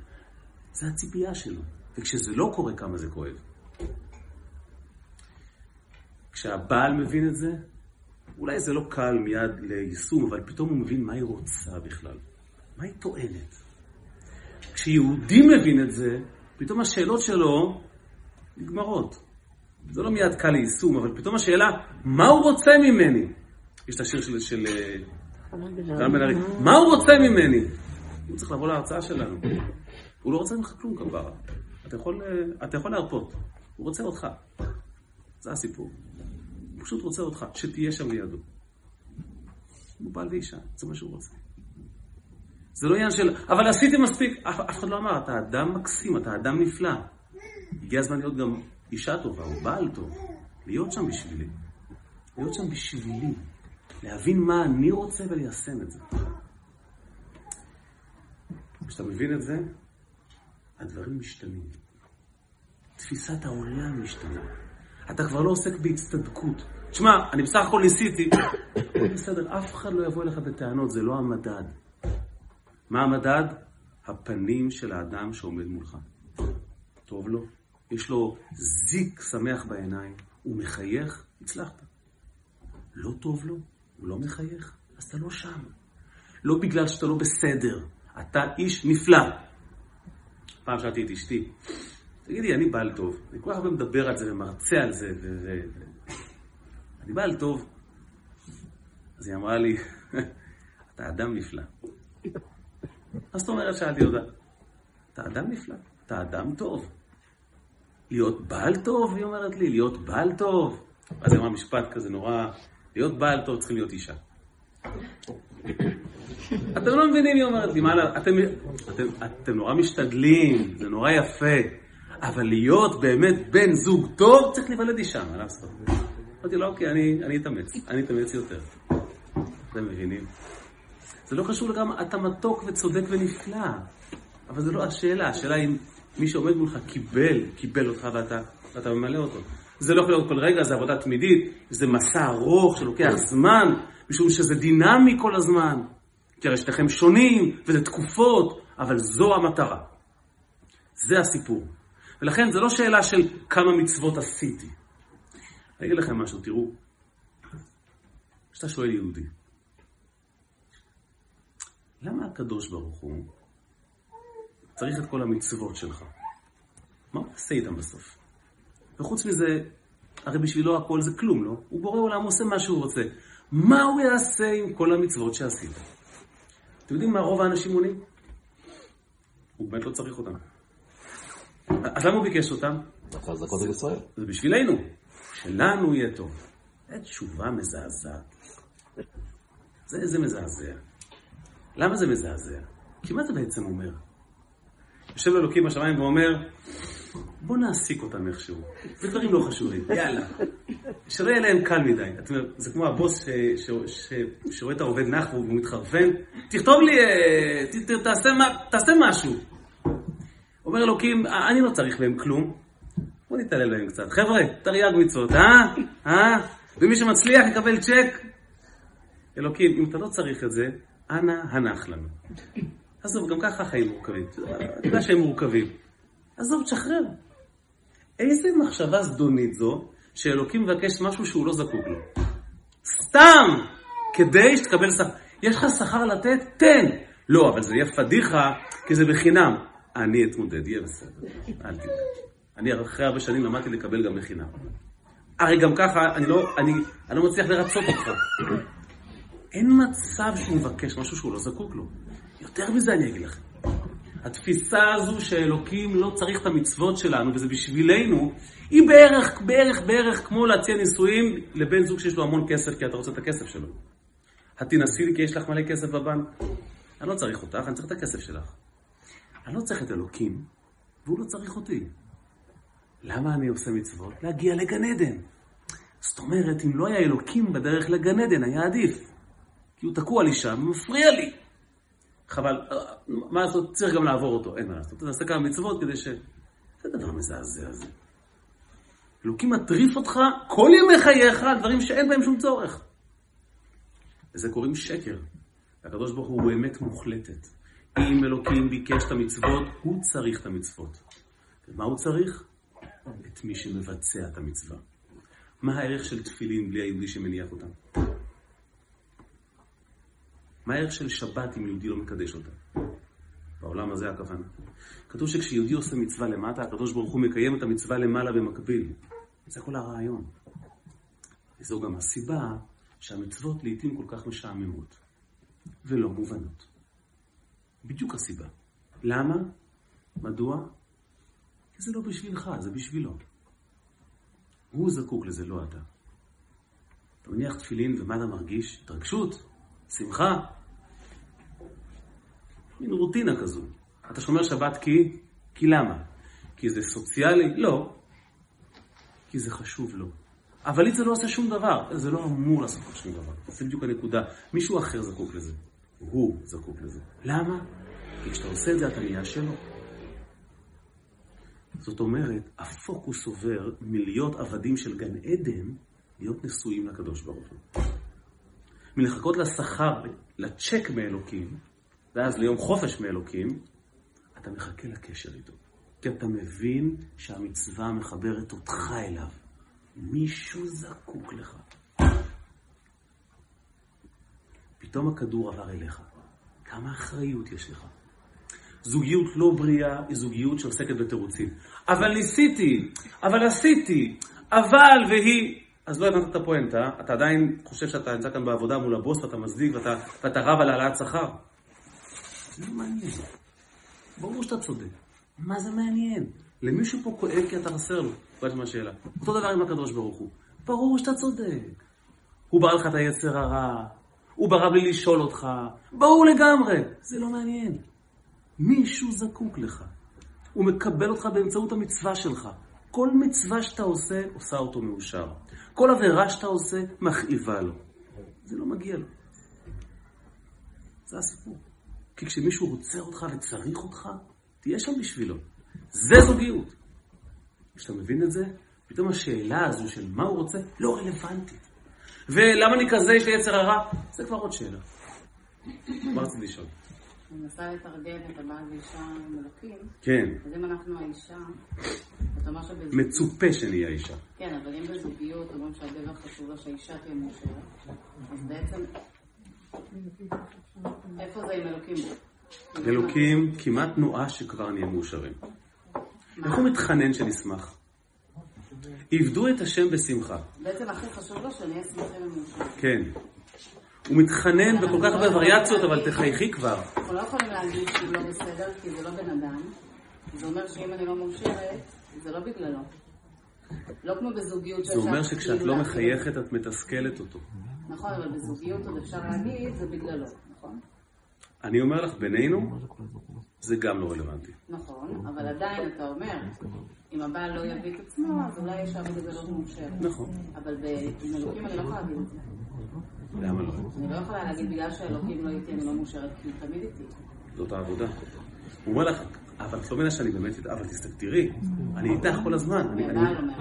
זה הציפייה שלו. וכשזה לא קורה, כמה זה כואב. כשהבעל מבין את זה, אולי זה לא קל מיד ליישום, אבל פתאום הוא מבין מה היא רוצה בכלל, מה היא טוענת. כשיהודי מבין את זה, פתאום השאלות שלו נגמרות. זה לא מיד קל ליישום, אבל פתאום השאלה, מה הוא רוצה ממני? יש את השיר של... של ארי. מה הוא רוצה ממני? הוא צריך לבוא להרצאה שלנו. הוא לא רוצה ממך כלום כבר. אתה יכול, אתה יכול להרפות. הוא רוצה אותך. זה הסיפור. הוא פשוט רוצה אותך, שתהיה שם לידו. הוא בעל ואישה, זה מה שהוא רוצה. זה לא עניין של, אבל עשיתי מספיק. אף, אף אחד לא אמר, אתה אדם מקסים, אתה אדם נפלא. הגיע הזמן להיות גם אישה טובה, או בעל טוב. להיות שם בשבילי. להיות שם בשבילי. להבין מה אני רוצה וליישם את זה. כשאתה מבין את זה, הדברים משתנים. תפיסת העולם משתנה. אתה כבר לא עוסק בהצטדקות. תשמע, אני בסך הכל ניסיתי. בסדר, אף אחד לא יבוא אליך בטענות, זה לא המדד. מה המדד? הפנים של האדם שעומד מולך. טוב לו, יש לו זיק שמח בעיניים, הוא מחייך, הצלחת. לא טוב לו, הוא לא מחייך, אז אתה לא שם. לא בגלל שאתה לא בסדר, אתה איש נפלא. פעם שאלתי את אשתי, תגידי, אני בעל טוב, אני כל כך הרבה מדבר על זה ומרצה על זה, ו... ו... אני בעל טוב. אז היא אמרה לי, אתה אדם נפלא. מה זאת אומרת? שאלתי אותה. אתה אדם נפלא, אתה אדם טוב. להיות בעל טוב, היא אומרת לי, להיות בעל טוב. אז היא אמרה משפט כזה נורא, להיות בעל טוב צריכים להיות אישה. אתם לא מבינים, היא אומרת לי, מה, אתם, אתם, אתם נורא משתדלים, זה נורא יפה, אבל להיות באמת בן זוג טוב, צריך להיוולד אישה, מה לעשות? אמרתי לו, אוקיי, אני, אני אתאמץ, אני אתאמץ יותר. אתם מבינים? זה לא קשור לגמרי, אתה מתוק וצודק ונפלא, אבל זה לא השאלה, השאלה אם מי שעומד מולך קיבל, קיבל אותך ואתה, ואתה ממלא אותו. זה לא יכול להיות כל רגע, זה עבודה תמידית, זה מסע ארוך שלוקח זמן, משום שזה דינמי כל הזמן. כי הרי שניכם שונים, וזה תקופות, אבל זו המטרה. זה הסיפור. ולכן זו לא שאלה של כמה מצוות עשיתי. אני אגיד לכם משהו, תראו. כשאתה שואל יהודי, למה הקדוש ברוך הוא צריך את כל המצוות שלך? מה הוא עושה איתם בסוף? וחוץ מזה, הרי בשבילו הכל זה כלום, לא? הוא בורא עולם, עושה מה שהוא רוצה. מה הוא יעשה עם כל המצוות שעשית? אתם יודעים מה רוב האנשים עונים? הוא באמת לא צריך אותם. אז למה הוא ביקש אותם? ישראל. זה בשבילנו, שלנו יהיה טוב. זו תשובה מזעזעת. זה, זה מזעזע. למה זה מזעזע? כי מה זה בעצם אומר? יושב אלוקים בשמיים ואומר, בוא נעסיק אותם איכשהו. זה דברים לא חשובים, יאללה. שלא יהיה להם קל מדי. זה כמו הבוס שרואה את העובד נח והוא מתחרפן, תכתוב לי, אה, תעשה, תעשה משהו. אומר אלוקים, אני לא צריך מהם כלום, בוא נתעלל בהם קצת. חבר'ה, תרי"ג מצוות, אה? אה? ומי שמצליח יקבל צ'ק. אלוקים, אם אתה לא צריך את זה, אנא הנח לנו. עזוב, גם ככה החיים מורכבים. אתה יודע שהם מורכבים. עזוב, תשחרר. איזה מחשבה זדונית זו, שאלוקים מבקש משהו שהוא לא זקוק לו. סתם! כדי שתקבל שכר. יש לך שכר לתת? תן. לא, אבל זה יהיה פדיחה, כי זה בחינם. אני אתמודד, יהיה בסדר. אל תדאג. אני אחרי הרבה שנים למדתי לקבל גם בחינם. הרי גם ככה, אני לא, אני, אני לא מצליח לרצות אותך. אין מצב שהוא מבקש משהו שהוא לא זקוק לו. יותר מזה אני אגיד לכם. התפיסה הזו שאלוקים לא צריך את המצוות שלנו, וזה בשבילנו, היא בערך, בערך, בערך כמו להציע נישואים לבן זוג שיש לו המון כסף, כי אתה רוצה את הכסף שלו. התנסי לי כי יש לך מלא כסף בבנק. אני לא צריך אותך, אני צריך את הכסף שלך. אני לא צריך את אלוקים, והוא לא צריך אותי. למה אני עושה מצוות? להגיע לגן עדן. זאת אומרת, אם לא היה אלוקים בדרך לגן עדן, היה עדיף. כי הוא תקוע לי שם, מפריע לי. חבל, מה לעשות, צריך גם לעבור אותו, אין מה לעשות. תעשה כמה מצוות כדי ש... זה דבר מזעזע זה. אלוקים מטריף אותך כל ימי חייך על דברים שאין בהם שום צורך. לזה קוראים שקר. הקדוש ברוך הוא אמת מוחלטת. אם אלוקים ביקש את המצוות, הוא צריך את המצוות. ומה הוא צריך? את מי שמבצע את המצווה. מה הערך של תפילין בלי היהודי שמניח אותם? מה הערך של שבת אם יהודי לא מקדש אותה? בעולם הזה הכוונה. כתוב שכשיהודי עושה מצווה למטה, הקדוש ברוך הוא מקיים את המצווה למעלה במקביל. זה כל הרעיון. וזו גם הסיבה שהמצוות לעיתים כל כך משעממות ולא מובנות. בדיוק הסיבה. למה? מדוע? כי זה לא בשבילך, זה בשבילו. הוא זקוק לזה, לא אתה. אתה מניח תפילין ומה אתה מרגיש? התרגשות, שמחה. מין רוטינה כזו. אתה שומר שבת כי? כי למה? כי זה סוציאלי? לא. כי זה חשוב לו. אבל לי זה לא עושה שום דבר. זה לא אמור לעשות שום דבר. זה בדיוק הנקודה. מישהו אחר זקוק לזה. הוא זקוק לזה. למה? כי כשאתה עושה את זה אתה נהיה שלו. זאת אומרת, הפוקוס עובר מלהיות עבדים של גן עדן, להיות נשואים לקדוש ברוך הוא. מלחכות לשכר, לצ'ק מאלוקים, ואז ליום חופש מאלוקים, אתה מחכה לקשר איתו. כי אתה מבין שהמצווה מחברת אותך אליו. מישהו זקוק לך. פתאום הכדור עבר אליך. כמה אחריות יש לך. זוגיות לא בריאה היא זוגיות שעוסקת בתירוצים. אבל ניסיתי, אבל עשיתי, אבל והיא... אז לא הבנת את הפואנטה, אתה עדיין חושב שאתה נמצא כאן בעבודה מול הבוס ואתה מצדיק ואתה, ואתה רב על העלאת שכר. זה לא מעניין. ברור שאתה צודק. מה זה מעניין? למישהו פה כואב כי אתה חסר לו. בעצם השאלה. אותו דבר עם הקדוש ברוך הוא. ברור שאתה צודק. הוא ברא לך את היצר הרע, הוא ברא בלי לשאול אותך, ברור לגמרי. זה לא מעניין. מישהו זקוק לך. הוא מקבל אותך באמצעות המצווה שלך. כל מצווה שאתה עושה, עושה אותו מאושר. כל עבירה שאתה עושה, מכאיבה לו. זה לא מגיע לו. זה הסיפור. כי כשמישהו רוצה אותך וצריך אותך, תהיה שם בשבילו. זה זוגיות. כשאתה מבין את זה, פתאום השאלה הזו של מה הוא רוצה, לא רלוונטית. ולמה אני כזה, יש לי יצר הרע? זה כבר עוד שאלה. מה רציתי לשאול? אני מנסה לתרגם את הבעל ואישה עם אלוקים. כן. אז אם אנחנו האישה, אתה אומר שבזוגיות... מצופה שנהיה אישה. כן, אבל אם בזוגיות אומרים שהגבר חשוב לו שהאישה תהיה מאושרת, אז בעצם... איפה זה עם אלוקים? אלוקים כמעט נואש שכבר נהיה מאושרים. איך הוא מתחנן שנשמח? עבדו את השם בשמחה. בעצם הכי חשוב לו שנהיה שמחים ומאושרים. כן. הוא מתחנן בכל כך הרבה וריאציות, אבל תחייכי כבר. אנחנו לא יכולים להגיד שהוא לא בסדר, כי זה לא בן אדם. זה אומר שאם אני לא מאושרת, זה לא בגללו. לא כמו בזוגיות זה אומר שכשאת כאילו לא להגיד- מחייכת, את מתסכלת אותו. נכון, אבל בזוגיות עוד אפשר להגיד, זה בגללו, נכון? אני אומר לך, בינינו, זה גם לא רלוונטי. נכון, אבל עדיין אתה אומר, אם הבעל לא יביא את עצמו, אז אולי יש עבודה לא מאושרת. נכון. אבל עם אלוקים אני לא יכולה להגיד את זה. למה לא? אני לא יכולה להגיד בגלל שאלוקים לא איתי, אני לא מאושרת, כי הוא תמיד איתי. זאת העבודה. הוא אומר לך, אבל את לא מבינה שאני באמת איתך, אבל תראי, אני איתך כל הזמן. אני- אני- הבעל אומר.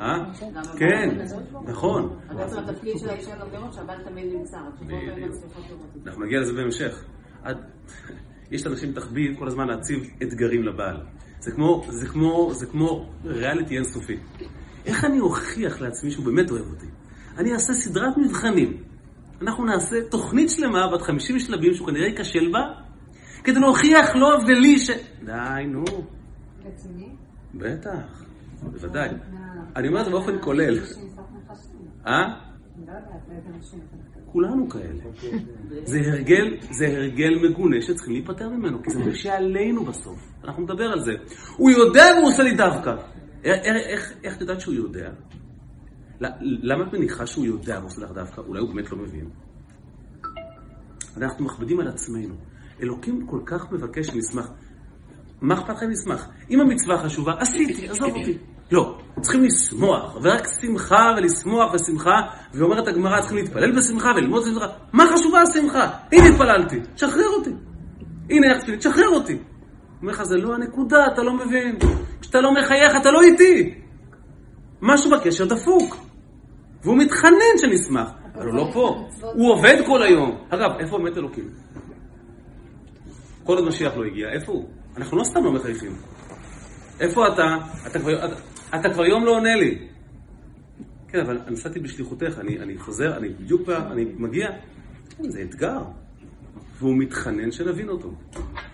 אה? כן. נכון. אז בעצם התפקיד של האישה גם לראות שהבעל תמיד נמצא. אנחנו נגיע לזה בהמשך. יש לאנשים תחביב כל הזמן להציב אתגרים לבעל. זה כמו, זה כמו, זה כמו ריאליטי אינסופי. איך אני אוכיח לעצמי שהוא באמת אוהב אותי? אני אעשה סדרת מבחנים. אנחנו נעשה תוכנית שלמה בת 50 שלבים שהוא כנראה ייכשל בה, כדי להוכיח לו ולי ש... די, נו. רציני? בטח, בוודאי. אני אומר את זה באופן כולל. אה? לא. כולנו כאלה. זה הרגל, זה הרגל מגונה שצריכים להיפטר ממנו, כי זה מקשה עלינו בסוף. אנחנו נדבר על זה. הוא יודע והוא עושה לי דווקא. איך, איך, איך את יודעת שהוא יודע? למה את מניחה שהוא יודע והוא עושה לך דווקא? אולי הוא באמת לא מבין. אנחנו מכבדים על עצמנו. אלוקים כל כך מבקש שנשמח. מה אכפת לכם לשמח? אם המצווה חשובה, עשיתי, עזוב אותי. לא, צריכים לשמוח, ורק שמחה ולשמוח ושמחה, ואומרת הגמרא, צריכים להתפלל בשמחה וללמוד בשמחה. מה חשובה השמחה? הנה התפללתי, תשחרר אותי. הנה איך תפילין, תשחרר אותי. אומר לך, זה לא הנקודה, אתה לא מבין. כשאתה לא מחייך, אתה לא איתי. משהו בקשר דפוק. והוא מתחנן שנשמח, אבל הוא לא פה. הוא עובד כל היום. אגב, איפה באמת אלוקים? כל עוד משיח לא הגיע, איפה הוא? אנחנו לא סתם לא מחייכים. איפה אתה? אתה כבר, אתה, אתה כבר יום לא עונה לי. כן, אבל נסעתי בשליחותך, אני, אני חוזר, אני בדיוק, אני מגיע. זה אתגר. והוא מתחנן שנבין אותו.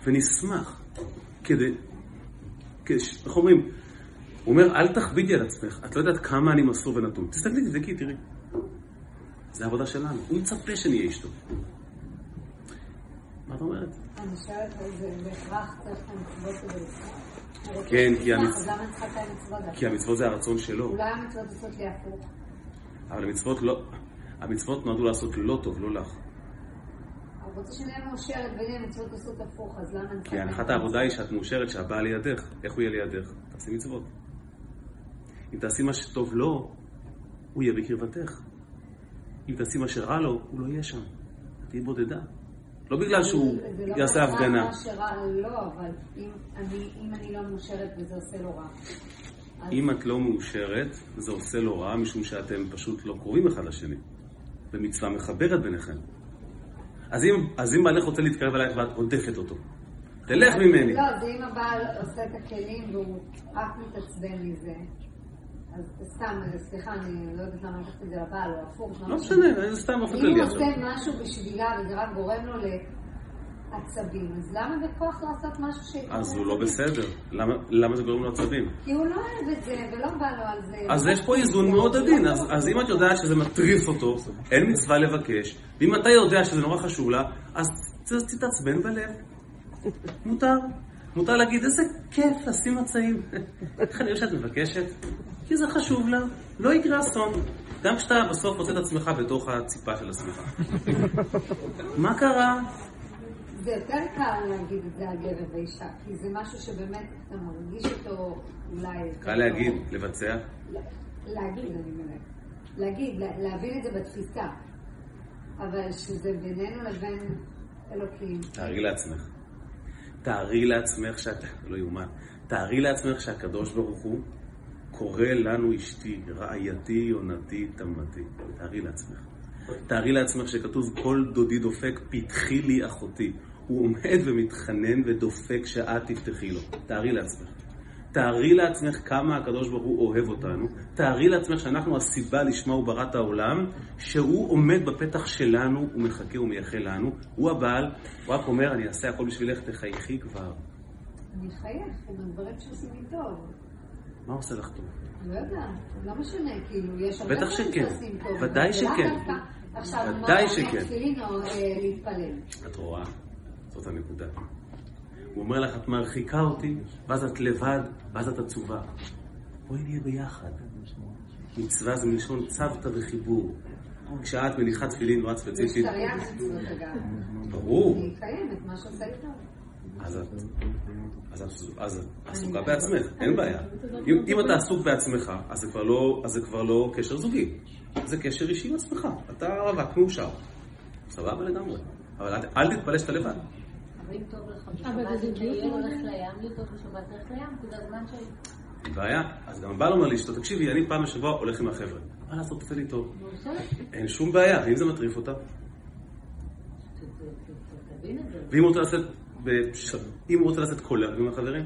ונשמח. כדי... איך אומרים? הוא אומר, אל תכבידי על עצמך, את לא יודעת כמה אני מסור ונתון. תסתכלי, תבדקי, תראי. זה העבודה שלנו. הוא מצפה שנהיה אשתו. מה את אומרת? אני שואלת, זה בהכרח צריך את המצוות כדי לצחוק? כן, כי המצוות? כי המצוות זה הרצון שלו. אולי המצוות עושות לי הפוך. אבל המצוות לא... המצוות נועדו לעשות לא טוב, לא לך. הוא רוצה שאני אהיה מאושרת, והנה המצוות עושות הפוך, אז למה. כי הנחת? העבודה היא שאת מאושרת שהבעל לידך. איך הוא יהיה לידך? תעשי מצוות. אם תעשי מה שטוב לו, הוא יהיה בקרבתך. אם תעשי מה שרע לו, הוא לא יהיה שם. את תהיי בודדה. לא בגלל שהוא זה לא יעשה בהכרח הפגנה. שרע לא, אבל אם אני, לא מאושרת וזה עושה לו רע. אם את לא מאושרת, זה עושה לו רע, משום שאתם פשוט לא קרובים אחד לשני. ומצווה מחברת ביניכם. אז אם, אז אם בעלך רוצה להתקרב אלייך ואת רודפת אותו, תלך ממני. לא, זה אם הבעל עושה את הכלים והוא רק מתעצבן מזה. אז סתם, סליחה, אני לא יודעת למה לקחת את זה לבעל, או הפוך. לא משנה, זה סתם באופן אם כללי הוא עכשיו. עושה משהו בשבילה וזה רק גורם לו לעצבים, אז למה בכוח לעשות משהו שיגרום אז הוא לא? בסדר. למה, זה גורם לו עצבים? כי הוא לא אוהב את זה, ולא בא לו על זה. אז יש פה איזון מאוד עדין. אז, אם את יודעת שזה מטריף אותו, אין מצווה לבקש, ואם אתה יודע שזה נורא חשוב לה, אז תתעצבן בלב. מותר. מותר להגיד, איזה כיף לשים מצעים. איך אני שאת מבקשת? כי זה חשוב לה. לא יקרה אסון. גם כשאתה בסוף מוצא את עצמך בתוך הציפה של השמיכה. מה קרה? זה יותר קל להגיד את זה על גבר ואישה, כי זה משהו שבאמת אתה מרגיש אותו אולי... קל להגיד, לבצע. להגיד, אני אומרת. להגיד, לה- להבין את זה בתפיסה. אבל שזה בינינו לבין אלוקים. תארי לעצמך. תארי לעצמך שאת... לא יאומן. תארי לעצמך שהקדוש ברוך הוא קורא לנו אשתי, רעייתי, יונתי, תמתי. תארי לעצמך. תארי לעצמך שכתוב כל דודי דופק, פתחי לי אחותי. הוא עומד ומתחנן ודופק שאת תפתחי לו. תארי לעצמך. תארי לעצמך כמה הקדוש ברוך הוא אוהב אותנו. תארי לעצמך שאנחנו הסיבה לשמה הוא ברא את העולם, שהוא עומד בפתח שלנו, הוא מחכה ומייחל לנו. הוא הבעל, הוא רק אומר, אני אעשה הכל בשבילך, תחייכי כבר. אני אחייך עם הדברים שעושים לי טוב. מה עושה לך טוב? לא יודעת, לא משנה, כאילו, יש הרבה בטח דברים שכן. שעושים טוב. ודאי זה לאו שכן. עכשיו, ודאי מה, שכן. תפילין או אה, להתפלל. את רואה? זאת הנקודה. הוא אומר לך, את מרחיקה אותי, ואז את לבד, ואז את עצובה. בואי נהיה ביחד. מצווה זה מלשון צוותא וחיבור. כשאת מניחה תפילין, לא את יש ספציפית, תרי"ג מצוות אגב. ברור. אז את, עסוקה בעצמך, אין בעיה. אם, אתה עסוק בעצמך, אז זה כבר לא, אז זה כבר לא קשר זוגי. זה קשר אישי עם עצמך. אתה רווק מאושר. סבבה לגמרי. אבל אל תתפלא שאתה לבד. אבל אם טוב לך בשבת, זה בדיוק הולך לים, לי טוב בשבת, לים, נקודה זמן שלי. אין בעיה. אז גם הבעל אומר לאשתו, תקשיבי, אני פעם בשבוע הולך עם החבר'ה. מה לעשות, תעשה לי טוב. אין שום בעיה, ואם זה מטריף אותה? זה. ואם הוא רוצה לעשות, בש... אם הוא רוצה לעשות קולר עם החברים?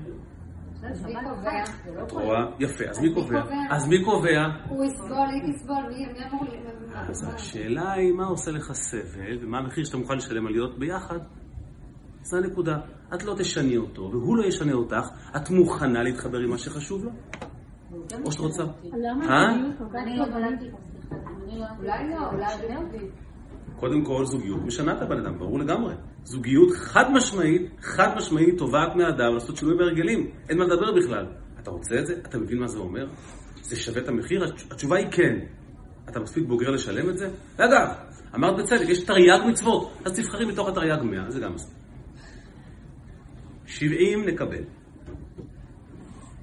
אז מי קובע? זה לא את. רואה? יפה, אז מי קובע? אז מי קובע? הוא יסבול, היא תסבול, מי אמור... ל- אז? השאלה היא מה עושה לך סבל, ומה המחיר שאתה מוכן לשלם על להיות ביחד. זו הנקודה. את לא תשני אותו, והוא לא ישנה אותך, את מוכנה להתחבר עם מה שחשוב לו? או שאת רוצה? למה אה? לא לא... אולי לא, אולי. קודם כל, זוגיות משנה את הבן אדם, ברור לגמרי. זוגיות חד משמעית, חד משמעית תובעת מהאדם לעשות שינוי בהרגלים. אין מה לדבר בכלל. אתה רוצה את זה? אתה מבין מה זה אומר? זה שווה את המחיר? התש- התשובה היא כן. אתה מספיק בוגר לשלם את זה? ואגב, אמרת בצדק, יש תרי"ג מצוות, אז תבחרי מתוך התרי"ג 100, זה גם מספיק. 70 נקבל.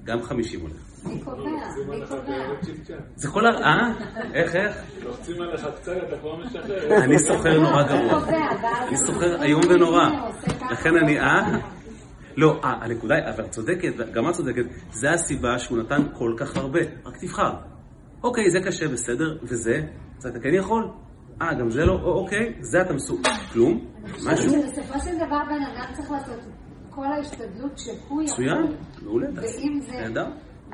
גם 50 הולך. זה כל ה... אה? איך, איך? לוחצים עליך קצת, אתה כבר משחרר. אני סוחר נורא מי גרוע. אני סוחר איום ונורא. לכן אני, אה? לא, אה, הנקודה היא, אבל את צודקת, גם את צודקת, זה הסיבה שהוא נתן כל כך הרבה. רק תבחר. אוקיי, זה קשה, בסדר, וזה, זה אתה כן יכול? אה, גם זה לא, או, אוקיי, זה אתה מסוג... כלום? משהו? בסופו של דבר בן אדם צריך לעשות כל ההשתדלות שהוא יכול. מצוין, מעולה. ואם זה... נהדר.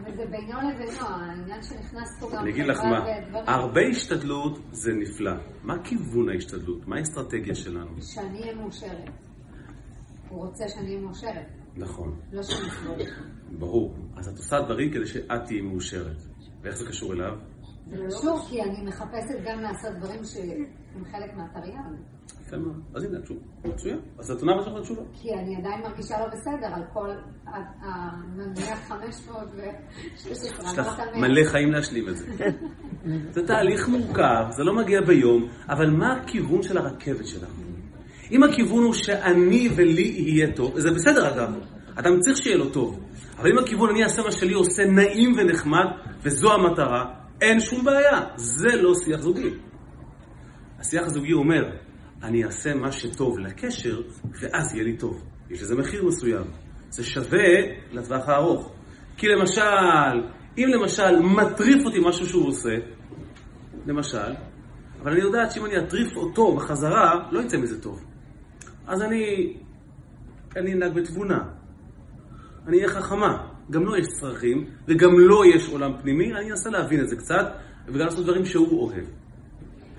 וזה בינו לבינו, העניין שנכנס פה גם... אני אגיד לך מה. הרבה השתדלות זה נפלא. מה כיוון ההשתדלות? מה האסטרטגיה שלנו? שאני אהיה מאושרת. הוא רוצה שאני אהיה מאושרת, נכון, לא שאני אסבול. ברור. אז את עושה דברים כדי שאת תהיי מאושרת. ואיך זה קשור אליו? זה קשור כי אני מחפשת גם לעשות דברים שהם חלק מהתרי"ג. מאוד. אז הנה התשובה. מצוין. אז את עונה משהו לתשובה. כי אני עדיין מרגישה לא בסדר על כל, ה- ה- נניח 516, יש לך. מלא חיים להשלים את זה. זה תהליך מורכב, זה לא מגיע ביום, אבל מה הכיוון של הרכבת שלנו? אם הכיוון הוא שאני ולי יהיה טוב, זה בסדר אגב, אדם צריך שיהיה לו טוב, אבל אם הכיוון אני אעשה מה שלי עושה נעים ונחמד, וזו המטרה, אין שום בעיה, זה לא שיח זוגי. השיח הזוגי אומר, אני אעשה מה שטוב לקשר, ואז יהיה לי טוב. יש לזה מחיר מסוים. זה שווה לטווח הארוך. כי למשל, אם למשל מטריף אותי משהו שהוא עושה, למשל, אבל אני יודעת שאם אני אטריף אותו בחזרה, לא יצא מזה טוב. אז אני, אני אנהג בתבונה. אני אהיה חכמה. גם לו יש צרכים, וגם לו יש עולם פנימי, אני אנסה להבין את זה קצת, וגם לעשות דברים שהוא אוהב.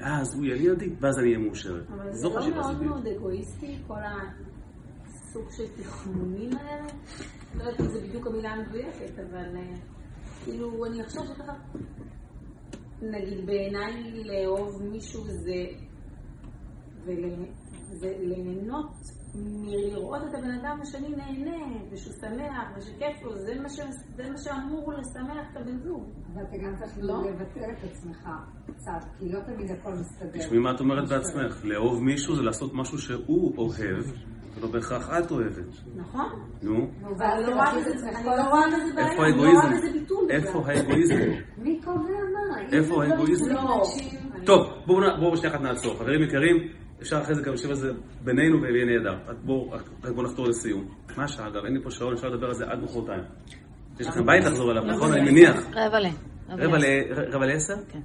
ואז הוא יהיה לידי, ואז אני אהיה מאושרת. אבל זה לא מאוד. מאוד אגואיסטי, כל הסוג של תכנונים האלה. לא יודעת אם זו בדיוק המילה המדויקת, אבל אה, כאילו, אני אחשוב שככה, נגיד בעיניי לאהוב מישהו זה, ול- זה ליהנות מלראות את הבן אדם השני נהנה, ושהוא שמח, ושכיף לו, זה מה, ש... זה מה שאמור לשמח את הבן זוג. אבל אתה גם צריך לא? לבטל את עצמך קצת, כי לא תמיד הכל מסתדר. תשמעי מה את אומרת בעצמך. לאהוב מישהו זה לעשות משהו שהוא אוהב, ולא בהכרח את אוהבת. נכון? נו, אני לא רואה בזה עצמך אני לא. רואה בזה בעיה, איפה לא האגואיזם? איפה האגואיזם? מי קובע מה? איפה דברים האגואיזם? טוב, בואו שנייה אחת נעצור. חברים יקרים, אפשר אחרי זה גם לשבת על זה בינינו ויהיה נהדר. בואו רק בואו נחתור לסיום. מה השעה אגב? אין לי פה שעון, אפשר לדבר על זה עד מחרתיים. יש לכם בית לחזור אליו, נכון? אני מניח. רבע ל... רבע ל- רבע לעשר? כן.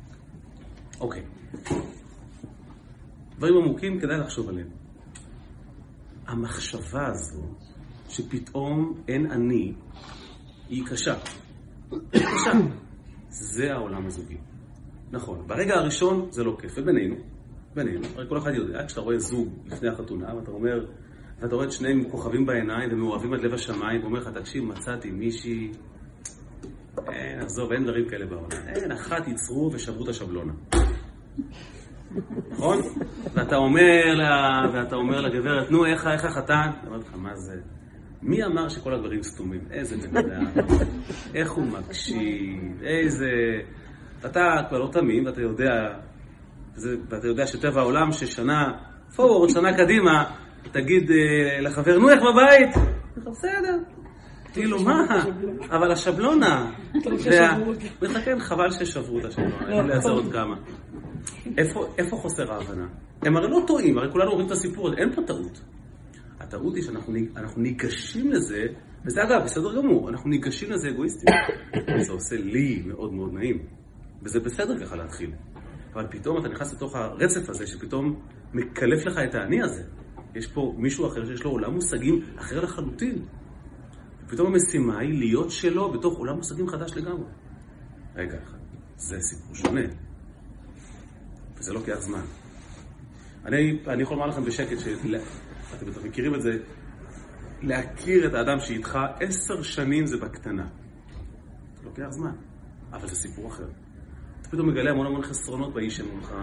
אוקיי. דברים עמוקים כדאי לחשוב עליהם. המחשבה הזו שפתאום אין אני, היא קשה. היא קשה. זה העולם הזוגי. נכון, ברגע הראשון זה לא כיף, ובינינו, בינינו, הרי כל אחד יודע, כשאתה רואה זוג לפני החתונה, ואתה אומר, ואתה רואה את שניהם כוכבים בעיניים ומאוהבים עד לב השמיים, ואומר לך, תקשיב, מצאתי מישהי, אין, עזוב, אין דברים כאלה בעולם. אין, אחת ייצרו ושברו את השבלונה. נכון? ואתה אומר לה, ואתה אומר לגברת, נו, איך, איך החתן? היא אומרת לך, מה זה? מי אמר שכל הדברים סתומים? איזה בן אדם, איך הוא מקשיב, איזה... אתה כבר לא תמים, ואתה יודע, זה, ואתה יודע שטבע העולם ששנה פורוורד, שנה קדימה, תגיד אה, לחבר, נו, איך בבית? בסדר. כאילו, מה? אבל השבלונה. וה- הוא אומר לך, כן, חבל ששברו את השבלונה, יכול לייצר עוד כמה. איפה, חוסר ההבנה? הם הרי לא טועים, הרי כולנו רואים את הסיפור הזה, אין פה טעות. הטעות היא שאנחנו ניג- אנחנו ניגשים לזה, וזה אגב, בסדר גמור, אנחנו ניגשים לזה אגואיסטים. זה עושה לי מאוד מאוד נעים, וזה בסדר ככה להתחיל. אבל פתאום אתה נכנס לתוך הרצף הזה, שפתאום מקלף לך את האני הזה. יש פה מישהו אחר שיש לו עולם מושגים אחר לחלוטין. ופתאום המשימה היא להיות שלו בתוך עולם מושגים חדש לגמרי. רגע אחד, זה סיפור שונה. וזה לוקח זמן. אני, אני יכול לומר לכם בשקט, שאתם בטח מכירים את זה, להכיר את האדם שאיתך עשר שנים זה בקטנה. לוקח זמן, אבל זה סיפור אחר. אתה פתאום מגלה המון המון חסרונות באיש שמולך,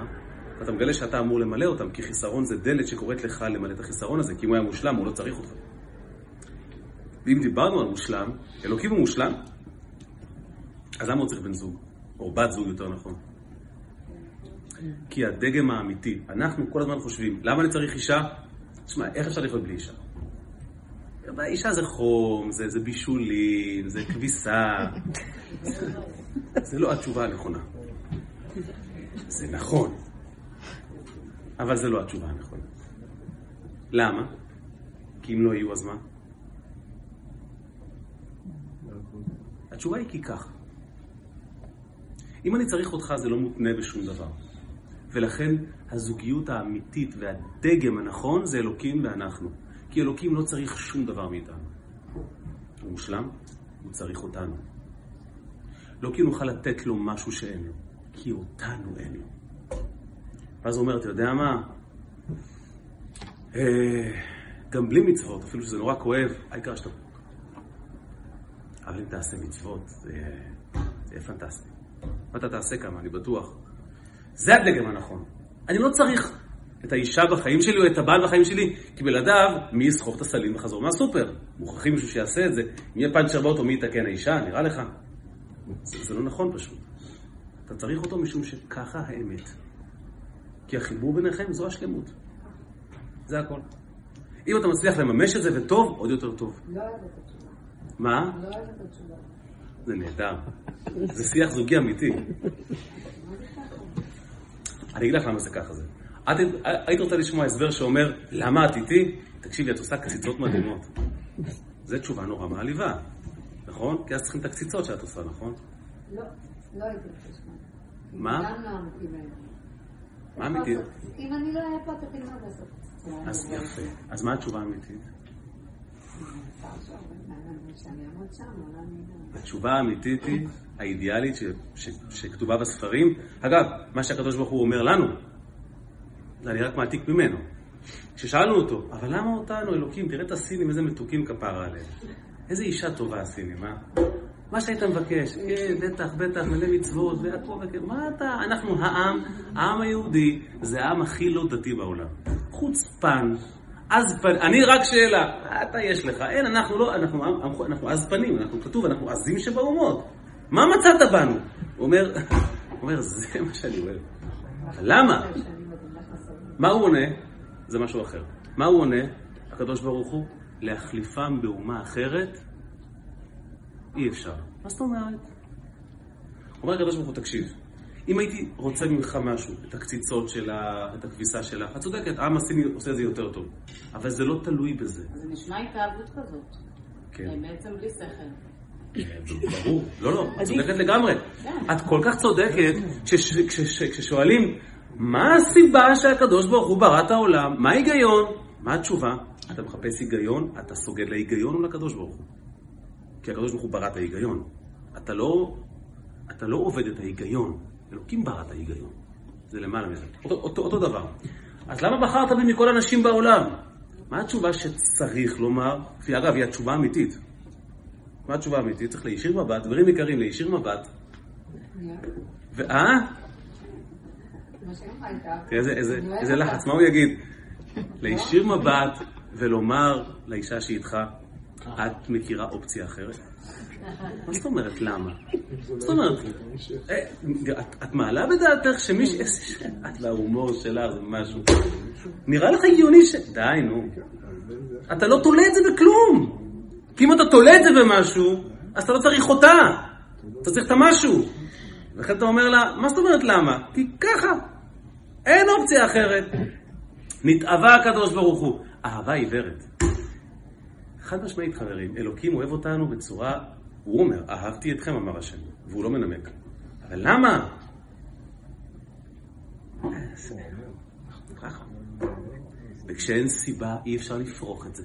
ואתה מגלה שאתה אמור למלא אותם, כי חיסרון זה דלת שקוראת לך למלא את החיסרון הזה, כי אם הוא היה מושלם, הוא לא צריך אותך. ואם דיברנו על מושלם, אלוקים הוא מושלם, אז למה הוא צריך בן זוג? או בת זוג יותר נכון. כי הדגם האמיתי, אנחנו כל הזמן חושבים, למה אני צריך אישה? תשמע, איך אפשר לחיות בלי אישה? אישה זה חום, זה, זה בישולים, זה כביסה. זה לא התשובה הנכונה. זה נכון, אבל זה לא התשובה הנכונה. למה? כי אם לא יהיו, אז מה? התשובה היא כי ככה. אם אני צריך אותך, זה לא מותנה בשום דבר. ולכן הזוגיות האמיתית והדגם הנכון זה אלוקים ואנחנו. כי אלוקים לא צריך שום דבר מאיתנו. הוא מושלם, הוא צריך אותנו. לא כי נוכל לתת לו משהו שאין לו, כי אותנו אין לו. ואז הוא אומר, אתה יודע מה? אה, גם בלי מצוות, אפילו שזה נורא כואב, העיקר שאתה. אבל אם תעשה מצוות, זה יהיה, פנטסטי. ואתה תעשה כמה, אני בטוח. זה הדגם הנכון. אני לא צריך את האישה בחיים שלי או את הבעל בחיים שלי, כי בלעדיו, מי יסחוב את הסלים בחזור מהסופר? מוכרחים מישהו שיעשה את זה. אם יהיה פאנצ'ר באוטו, מי יתקן האישה? נראה לך? זה, זה לא נכון פשוט. אתה צריך אותו משום שככה האמת. כי החיבור ביניכם זו השלמות. זה הכל. אם אתה מצליח לממש את זה וטוב, עוד יותר טוב. לא אוהבת את התשובה. מה? לא אוהבת את התשובה. זה נהדר. זה שיח זוגי אמיתי. אני אגיד לך למה זה ככה זה. את היית רוצה לשמוע הסבר שאומר, למה את איתי? תקשיבי, את עושה קציצות מדהימות. זו תשובה נורא מעליבה, נכון? כי אז צריכים את הקציצות שאת עושה, נכון? לא, לא הייתי לשמוע. מה? גם לא. מה אמיתי? אם אני לא אהיה פה, אתה תלמד לעשות. אז יפה. אז מה התשובה האמיתית? התשובה האמיתית היא, האידיאלית שכתובה בספרים. אגב, מה שהקדוש ברוך הוא אומר לנו, זה אני רק מעתיק ממנו. כששאלנו אותו, אבל למה אותנו, אלוקים, תראה את הסינים, איזה מתוקים כפרה עליהם. איזה אישה טובה הסינים, אה? מה שהיית מבקש, אה, בטח, בטח, מלא מצוות, והכל וכן, מה אתה? אנחנו העם, העם היהודי, זה העם הכי לא דתי בעולם. חוצפן, עזפן, אני רק שאלה, אתה יש לך, אין, אנחנו לא, אנחנו, אנחנו, אנחנו עזפנים, אנחנו כתוב, אנחנו עזים שבאומות. מה מצאת בנו? הוא אומר, הוא אומר, זה מה שאני אוהב. למה? מה הוא עונה? זה משהו אחר. מה הוא עונה? הקדוש ברוך הוא, להחליפם באומה אחרת, אי אפשר. מה זאת אומרת? אומר הקדוש ברוך הוא, תקשיב, אם הייתי רוצה ממך משהו, את הקציצות שלה, את הכביסה שלה, את צודקת, העם הסיני עושה את זה יותר טוב. אבל זה לא תלוי בזה. זה נשמע התאהבות כזאת. כן. בעצם בלי שכל. ברור, לא, לא, את צודקת לגמרי. את כל כך צודקת כשש- כשש- כששואלים, מה הסיבה שהקדוש ברוך הוא ברא את העולם? מה ההיגיון? מה התשובה? אתה מחפש היגיון, אתה סוגד להיגיון או לקדוש ברוך הוא? כי הקדוש ברוך הוא ברא את ההיגיון. אתה לא, אתה לא עובד את ההיגיון, אלוקים ברא את ההיגיון. זה למעלה מזה. אותו, אותו, אותו דבר. אז למה בחרת בי מכל הנשים בעולם? מה התשובה שצריך לומר? כפי אגב, היא התשובה האמיתית. מה התשובה האמיתית? צריך להישיר מבט, דברים יקרים, להישיר מבט. ואה? איזה לחץ, מה הוא יגיד? להישיר מבט ולומר לאישה שאיתך, את מכירה אופציה אחרת? מה זאת אומרת, למה? מה זאת אומרת? אה, את- מעלה בדעתך שמי ש... איזה ש- את וההומור שלך זה משהו. נראה לך הגיוני ש... די, נו. אתה לא תולה את זה בכלום. כי אם אתה תולה את זה במשהו, אז אתה לא צריך אותה. אתה צריך את המשהו. ולכן אתה אומר לה, מה זאת אומרת למה? כי ככה. אין אופציה אחרת. נתאווה הקדוש ברוך הוא. אהבה עיוורת. חד משמעית חברים, אלוקים אוהב אותנו בצורה, הוא אומר, אהבתי אתכם אמר השם, והוא לא מנמק. אבל למה? וכשאין סיבה אי אפשר לפרוק את זה.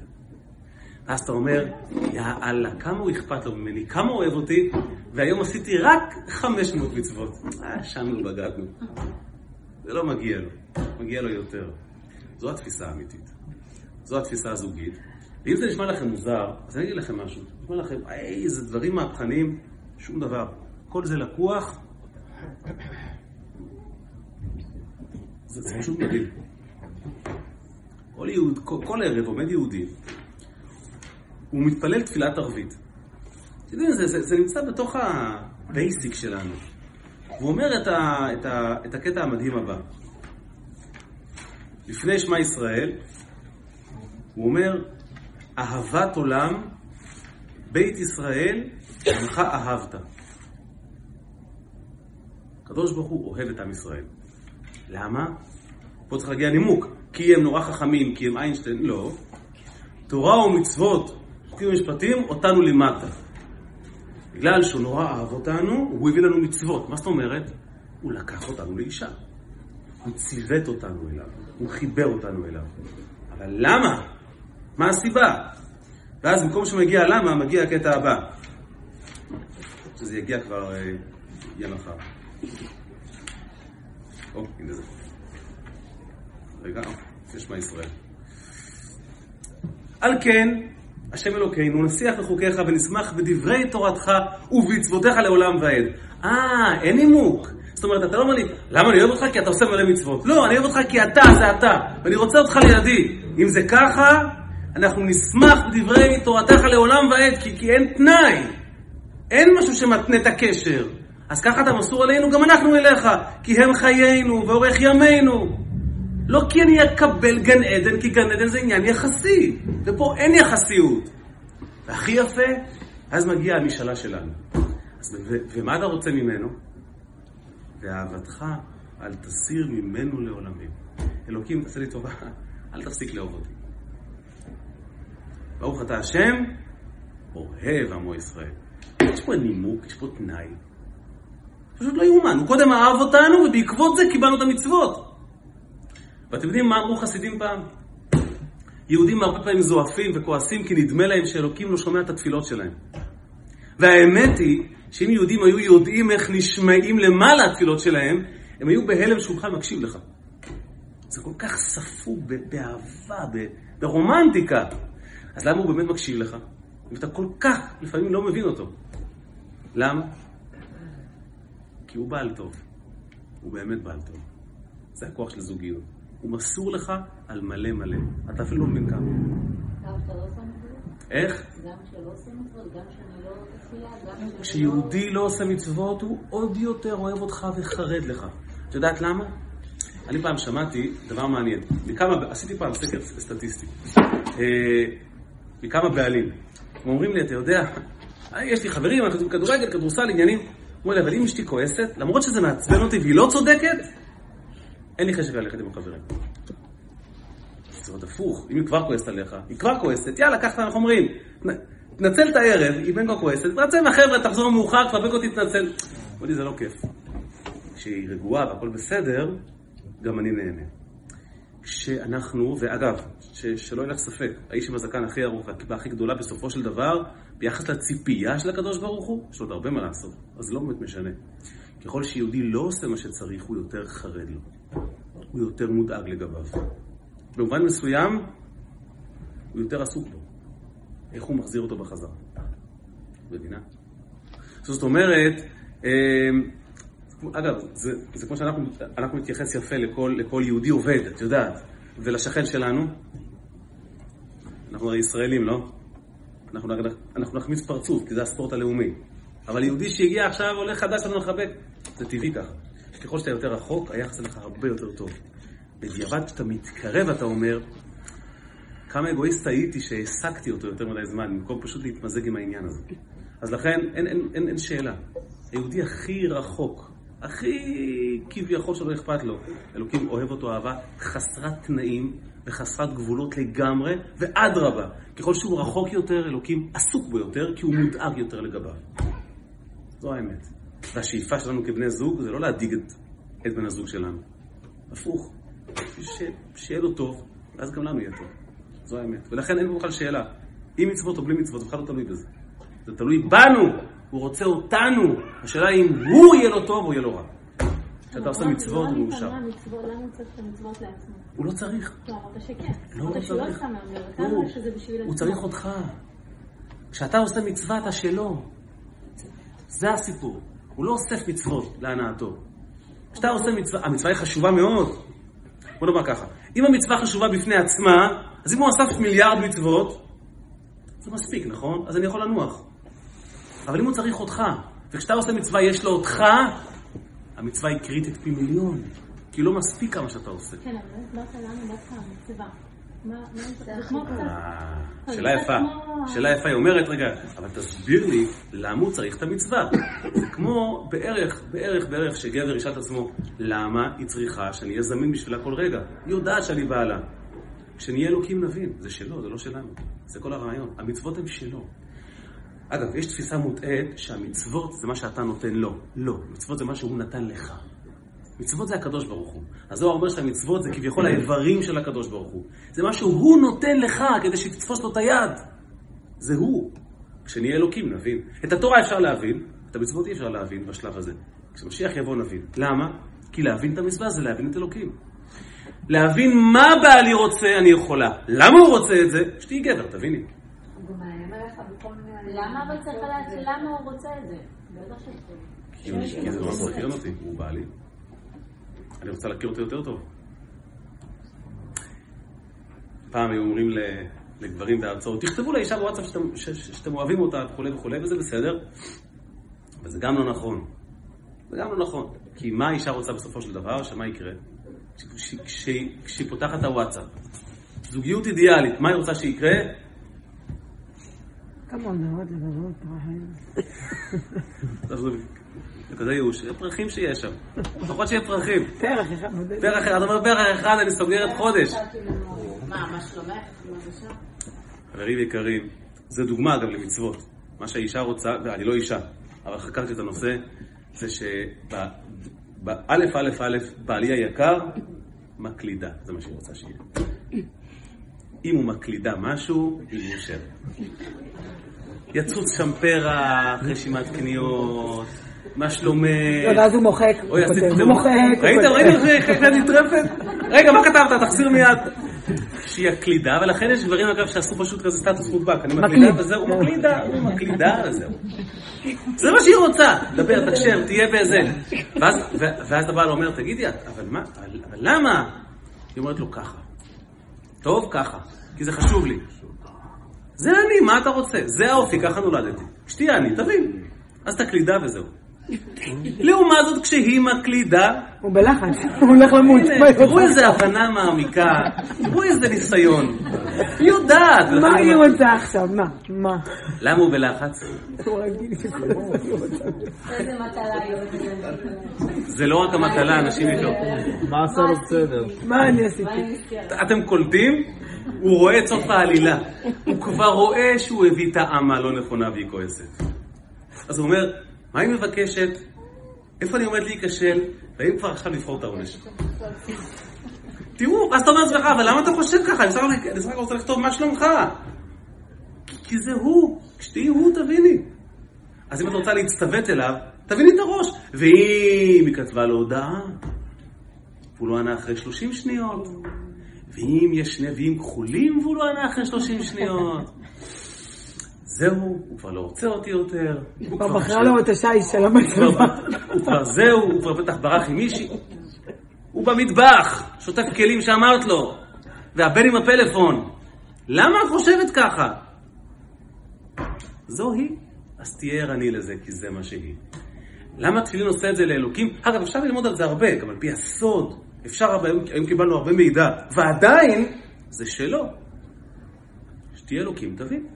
אז אתה אומר, יא אללה, כמה הוא אכפת לו ממני, כמה הוא אוהב אותי, והיום עשיתי רק 500 מצוות. אה, לא בגדנו. זה לא מגיע לו, מגיע לו יותר. זו התפיסה האמיתית. זו התפיסה הזוגית. ואם זה נשמע לכם מוזר, אז אני אגיד לכם משהו. נשמע לכם, היי, איזה דברים מהפכניים, שום דבר. כל זה לקוח. זה, פשוט מדהים. כל, יהוד, כל, כל ערב עומד יהודי, הוא מתפלל תפילת ערבית. אתם יודעים, זה, זה, זה נמצא בתוך ה basic שלנו. הוא אומר את, ה, את, ה, את הקטע המדהים הבא. לפני שמע ישראל, הוא אומר, אהבת עולם, בית ישראל, עמך אהבת. הקדוש ברוך הוא אוהב את עם ישראל. למה? פה צריך להגיע נימוק. כי הם נורא חכמים, כי הם איינשטיין, לא. תורה ומצוות, חוקים ומשפטים, אותנו לימדת. בגלל שהוא נורא אהב אותנו, הוא הביא לנו מצוות. מה זאת אומרת? הוא לקח אותנו לאישה. הוא ציוות אותנו אליו, הוא חיבר אותנו אליו. אבל למה? מה הסיבה? ואז במקום שמגיע למה, מגיע הקטע הבא. שזה יגיע כבר, אה, יהיה מחר. או, הנה זה. רגע, תשמע ישראל. על כן, השם אלוקינו, נשיח לחוקיך ונשמח בדברי תורתך ובמצוותיך לעולם ועד. אה, אין נימוק. זאת אומרת, אתה לא אומר לי, למה אני אוהב אותך? כי אתה עושה מלא מצוות. לא, אני אוהב אותך כי אתה זה אתה, ואני רוצה אותך לידי. אם זה ככה, אנחנו נשמח בדברי תורתך לעולם ועד, כי, כי אין תנאי. אין משהו שמתנה את הקשר. אז ככה אתה מסור עלינו, גם אנחנו אליך, כי הם חיינו ואורך ימינו. לא כי אני אקבל גן עדן, כי גן עדן זה עניין יחסי, ופה אין יחסיות. והכי יפה, אז מגיעה המשאלה שלנו. אז, ו- ומה אתה רוצה ממנו? ואהבתך אל תסיר ממנו לעולמים. אלוקים, תעשה לי טובה, אל תפסיק לאהוב אותי. ברוך אתה השם, אוהב עמו ישראל. יש פה נימוק, יש פה תנאי. פשוט לא יאומן. הוא קודם אהב אותנו, ובעקבות זה קיבלנו את המצוות. ואתם יודעים מה אמרו חסידים פעם? יהודים הרבה פעמים זועפים וכועסים כי נדמה להם שאלוקים לא שומע את התפילות שלהם. והאמת היא שאם יהודים היו יודעים איך נשמעים למעלה התפילות שלהם, הם היו בהלם שהוא בכלל מקשיב לך. זה כל כך ספוג באהבה, ברומנטיקה. אז למה הוא באמת מקשיב לך? אם אתה כל כך לפעמים לא מבין אותו. למה? כי הוא בעל טוב. הוא באמת בעל טוב. זה הכוח של זוגיות. הוא מסור לך על מלא מלא. אתה אפילו לא מבין כמה. לא? איך? גם כשלא עושה מצוות? גם כשאני לא תפילה? גם לא... כשיהודי לא עושה מצוות, הוא עוד יותר אוהב אותך וחרד לך. את יודעת למה? אני פעם שמעתי דבר מעניין. עשיתי פעם סקר סטטיסטי. אה, מכמה בעלים. הם אומרים לי, אתה יודע, יש לי חברים, אנחנו יודעים כדורגל, כדורסל, עניינים. אומרים לי, אבל אם אשתי כועסת, למרות שזה מעצבן אותי והיא לא צודקת, אין לי חשק ללכת עם החברים. זה עוד הפוך, אם היא כבר כועסת עליך, היא כבר כועסת, יאללה, קח את אנחנו אומרים, תנצל את הערב, היא בין כה כועסת, תנצל מהחבר'ה, תחזור מאוחר, בין כה תתנצל. אמרו לי, זה לא כיף. כשהיא רגועה והכל בסדר, גם אני נהנה. כשאנחנו, ואגב, ש, שלא יהיה לך ספק, האיש עם הזקן הכי ארוך והכיפה הכי גדולה בסופו של דבר, ביחס לציפייה של הקדוש ברוך הוא, יש לו עוד הרבה מה לעשות, אז לא באמת משנה. ככל שיהודי לא עושה מה שצריך, הוא יותר חרד לו. הוא יותר מודאג לגביו. במובן מסוים, הוא יותר עסוק בו. איך הוא מחזיר אותו בחזרה. מבינה? זאת אומרת, אגב, זה, זה כמו שאנחנו נתייחס יפה לכל, לכל יהודי עובד, את יודעת, ולשכן שלנו, אנחנו הרי ישראלים, לא? אנחנו, אנחנו נחמיץ פרצוף, כי זה הספורט הלאומי. אבל יהודי שהגיע עכשיו, עולה חדש, לנו לחבק. זה טבעי ככה. ככל שאתה יותר רחוק, היחס אליך הרבה יותר טוב. בדיעבד, כשאתה מתקרב, אתה אומר, כמה אגואיסט הייתי שהעסקתי אותו יותר מדי זמן, במקום פשוט להתמזג עם העניין הזה. אז לכן, אין, אין, אין, אין שאלה. היהודי הכי רחוק, הכי כביכול שלא אכפת לו, אלוקים אוהב אותו אהבה חסרת תנאים וחסרת גבולות לגמרי, ואדרבה, ככל שהוא רחוק יותר, אלוקים עסוק בו יותר, כי הוא מודאג יותר לגביו. זו האמת. והשאיפה שלנו כבני זוג זה לא להדאיג את, את בן הזוג שלנו. הפוך. ש, שיהיה לו טוב, ואז גם לנו יהיה טוב. זו האמת. ולכן אין בכלל שאלה. עם מצוות או בלי מצוות, זה בכלל לא תלוי בזה. זה תלוי בנו. הוא רוצה אותנו. השאלה היא אם הוא יהיה לו טוב או יהיה לו רע. כשאתה עושה מצוות הוא מאושר. למה הוא צריך את המצוות לעצמו? הוא לא צריך. לא, אמרת שכן. לא, הוא שהוא צריך. לא לא. הוא צריך אותך. כשאתה עושה מצווה, אתה שלו. זה הסיפור. הוא לא אוסף מצוות להנאתו. כשאתה עושה מצווה, המצווה היא חשובה מאוד. בוא נאמר ככה, אם המצווה חשובה בפני עצמה, אז אם הוא אסף מיליארד מצוות, זה מספיק, נכון? אז אני יכול לנוח. אבל אם הוא צריך אותך, וכשאתה עושה מצווה יש לו אותך, המצווה היא קריטית פי מיליון. כי לא מספיק כמה שאתה עושה. כן, אבל לא הסברת לנו דווקא המצווה. מה, מה. אה, שאלה יפה, שאלה יפה, היא אומרת, רגע, אבל תסביר לי למה הוא צריך את המצווה. זה כמו בערך, בערך, בערך, שגבר ישאל את עצמו, למה היא צריכה שאני אהיה זמין בשבילה כל רגע? היא יודעת שאני בעלה. כשנהיה אלוקים נבין, זה שלו, זה לא שלנו. זה כל הרעיון. המצוות הן שלו. אגב, יש תפיסה מוטעית שהמצוות זה מה שאתה נותן לו. לא, מצוות זה מה שהוא נתן לך. מצוות זה הקדוש ברוך הוא. הזוהר אומר שהמצוות זה כביכול האיברים של הקדוש ברוך הוא. זה מה שהוא נותן לך כדי שתתפוס לו את היד. זה הוא. כשנהיה אלוקים נבין. את התורה אפשר להבין, את המצוות אי אפשר להבין בשלב הזה. כשמשיח יבוא נבין. למה? כי להבין את המצווה זה להבין את אלוקים. להבין מה בעלי רוצה, אני יכולה. למה הוא רוצה את זה? שתהיי גבר, תביני. הוא מאיים עליך בכל מיני... למה אבל צריך לדעת למה הוא רוצה את זה? כי זה לא מסקרן אותי, הוא בעלי. אני רוצה להכיר אותו יותר טוב. פעם היו אומרים לגברים בהרצאות, תכתבו לאישה בוואטסאפ שאתם, שאתם אוהבים אותה וכולי וכולי, וזה בסדר, אבל זה גם לא נכון. זה גם לא נכון. כי מה האישה רוצה בסופו של דבר? שמה יקרה? כש- כש- כשהיא פותחת את הוואטסאפ. זוגיות אידיאלית, מה היא רוצה שיקרה? כמה מאוד לבבות פרחים. זה כזה ייאוש, פרחים שיש שם. לפחות שיהיה פרחים. פרח אחד. פרח אחד, אתה אומר פרח אחד, אני סוגרת חודש. מה, מה שלומך? חברים יקרים, זה דוגמה אגב למצוות. מה שהאישה רוצה, ואני לא אישה, אבל חקרתי את הנושא, זה שבאלף אלף אלף בעלי היקר, מקלידה, זה מה שהיא רוצה שיהיה. אם הוא מקלידה משהו, היא מאושרת. יצוץ שם פרח, רשימת קניות, מה שלומך? לא, ואז הוא מוחק, הוא כותב, הוא מוחק, ראיתם. ראיתם את נטרפת? רגע, מה כתבת? תחזיר מיד. שהיא הקלידה, ולכן יש גברים אגב שעשו פשוט כזה סטטוס מודבק. אני מקלידה מקליד. וזהו, מקלידה, הוא מקלידה וזהו. זה מה שהיא רוצה, דבר, תקשר, תהיה בזה. ואז, הבעל אומר, תגידי, אבל מה, אבל למה? היא אומרת לו, ככה. טוב, ככה, כי זה חשוב לי. זה אני, מה אתה רוצה? זה האופי, ככה נולדתי. שתהיה אני, תבין. אז תקלידה וזהו. לעומת זאת, כשהיא מקלידה, הוא בלחץ, הוא הולך למות. תראו? איזה הבנה מעמיקה, תראו איזה ניסיון. היא יודעת. מה היא רוצה עכשיו? מה? מה? למה הוא בלחץ? זה לא רק המטלה, אנשים יש לו. מה עשה לו בסדר? מה אני עשיתי? אתם קולטים? הוא רואה את סוף העלילה. הוא כבר רואה שהוא הביא טעמה לא נכונה והיא כועסת. אז הוא אומר, מה היא מבקשת? איפה אני עומד להיכשל? והאם כבר עכשיו לבחור את העונש? תראו, אז אתה אומר לעצמך, אבל למה אתה חושב ככה? אני בסך הכל- רוצה לכתוב מה שלומך. כי זה הוא. כשתהיי הוא, תביני. אז אם את רוצה להצטוות אליו, תביני את הראש. ואם היא כתבה לו הודעה, והוא לא ענה אחרי 30 שניות, ואם יש שני נביאים כחולים והוא לא ענה אחרי 30 שניות, זהו, הוא כבר לא רוצה אותי יותר. הוא כבר בחרה לו את השיש של המצלמה. כבר- הוא כבר זהו, הוא כבר בטח ברח עם מישהי. הוא במטבח, שוטף כלים שאמרת לו, והבן עם הפלאפון. למה את חושבת ככה? זו היא, אז תהיה ערני לזה, כי זה מה שהיא. למה התפילין עושה את זה לאלוקים? אגב, אפשר ללמוד על זה הרבה, גם על פי הסוד. אפשר, הרבה, היום, היום קיבלנו הרבה מידע, ועדיין, זה שלו. שתהיה אלוקים, תבין.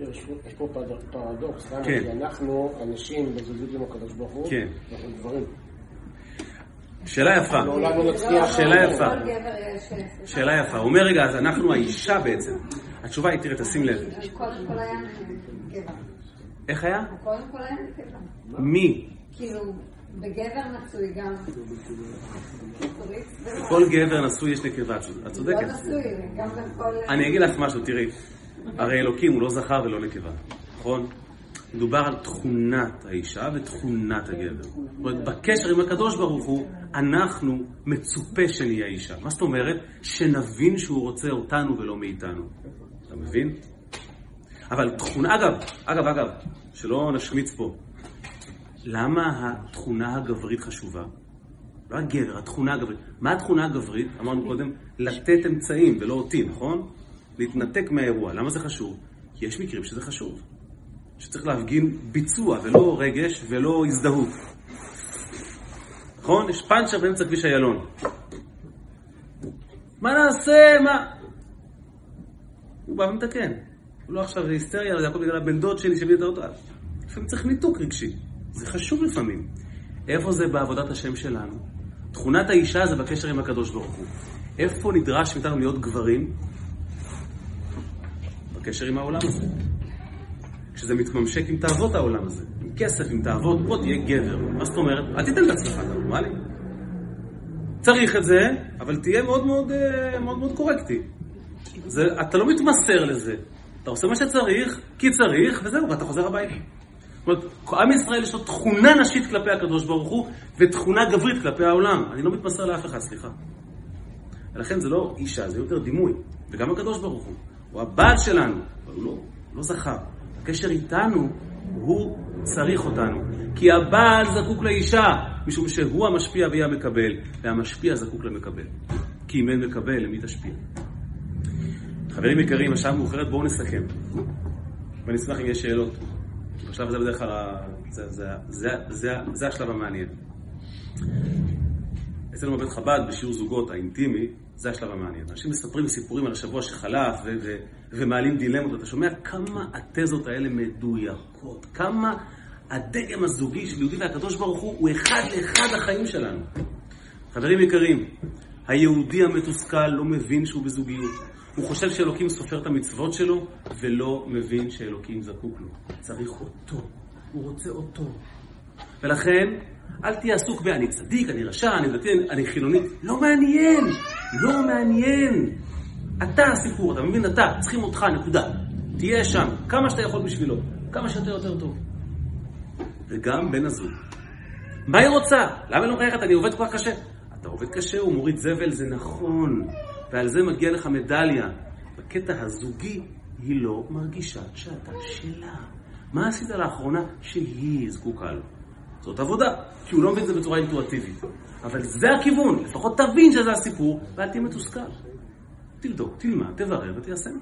יש פה- פרדוקס? כן. אנחנו אנשים בזוגיות עם הקדוש ברוך הוא, כן. אנחנו גברים. שאלה יפה. לא. שאלה יפה. אה, שאלה יפה. הוא אומר, רגע, אז אנחנו האישה בעצם. התשובה היא, תראה, תשים לב. הוא קודם כל היה גבר. איך היה? הוא קודם כל היה נקבה. מי? כאילו, בגבר מצוי גם... כל גבר נשוי יש נקבה, את לא צודקת. נשוי, גם בכל... אני אגיד לך משהו, תראי. הרי אלוקים הוא לא זכר ולא נקבה, נכון? מדובר על תכונת האישה ותכונת הגבר. זאת אומרת, בקשר עם הקדוש ברוך הוא, אנחנו מצופה שנהיה אישה. מה זאת אומרת? שנבין שהוא רוצה אותנו ולא מאיתנו. אתה מבין? אבל תכונה, אגב, אגב, אגב, שלא נשמיץ פה. למה התכונה הגברית חשובה? לא הגבר, התכונה הגברית. מה התכונה הגברית? אמרנו קודם, לתת אמצעים ולא אותי, נכון? להתנתק מהאירוע. למה זה חשוב? כי יש מקרים שזה חשוב. שצריך להפגין ביצוע ולא רגש ולא הזדהות. נכון? יש פאנצ'ר באמצע כביש איילון. מה נעשה? מה? הוא בא ומתקן. הוא לא עכשיו היסטריה, זה הכל בגלל הבן דוד שלי שהביא את האוטו. לפעמים צריך ניתוק רגשי. זה חשוב לפעמים. איפה זה בעבודת השם שלנו? תכונת האישה זה בקשר עם הקדוש ברוך הוא. איפה נדרש מאיתנו להיות גברים? בקשר עם העולם הזה. כשזה מתממשק עם תאוות העולם הזה, עם כסף, עם תאוות, בוא תהיה גבר. מה זאת אומרת? אל תיתן את עצמך, אתה נורמלי? צריך את זה, אבל תהיה מאוד מאוד, אה, מאוד, מאוד קורקטי. זה, אתה לא מתמסר לזה. אתה עושה מה שצריך, כי צריך, וזהו, ואתה חוזר הביתה. זאת אומרת, עם ישראל יש לו תכונה נשית כלפי הקדוש ברוך הוא, ותכונה גברית כלפי העולם. אני לא מתמסר לאף אחד, סליחה. ולכן זה לא אישה, זה יותר דימוי. וגם הקדוש ברוך הוא. הוא הבעל שלנו, אבל הוא לא, לא זכר. הקשר איתנו, הוא צריך אותנו. כי הבעל זקוק לאישה, משום שהוא המשפיע והיא המקבל, והמשפיע זקוק למקבל. כי אם אין מקבל, למי תשפיע? חברים יקרים, השעה מאוחרת, בואו נסכם. ואני אשמח אם יש שאלות. בשלב הזה בדרך כלל, זה, זה, זה, זה, זה השלב המעניין. אצלנו בבית חב"ד, בשיעור זוגות האינטימי, זה השלב המעניין. אנשים מספרים סיפורים על השבוע שחלף ו- ו- ומעלים דילמות, ואתה שומע כמה התזות האלה מדויקות, כמה הדגם הזוגי של יהודי והקדוש ברוך הוא, הוא אחד לאחד החיים שלנו. חברים יקרים, היהודי המתוסכל לא מבין שהוא בזוגיות. הוא חושב שאלוקים סופר את המצוות שלו, ולא מבין שאלוקים זקוק לו. צריך אותו. הוא רוצה אותו. ולכן, אל תהיה עסוק ב"אני צדיק, אני רשע, אני דתי, אני חילוני". לא מעניין. לא מעניין. אתה הסיפור, אתה מבין? אתה, צריכים אותך, נקודה. תהיה שם, כמה שאתה יכול בשבילו. כמה שיותר יותר טוב. וגם בן הזוג. מה היא רוצה? למה היא לא מחייכת? אני עובד כל כך קשה. אתה עובד קשה, הוא מוריד זבל, זה נכון. ועל זה מגיע לך מדליה. בקטע הזוגי, היא לא מרגישה שאתה שלה. מה עשית לאחרונה שהיא זקוקה לו? זאת עבודה, כי הוא לא מבין את זה בצורה אינטואטיבית. אבל זה הכיוון, לפחות תבין שזה הסיפור, ואל תהיה מתוסכל. תבדוק, תלמד, תברר ותיישם.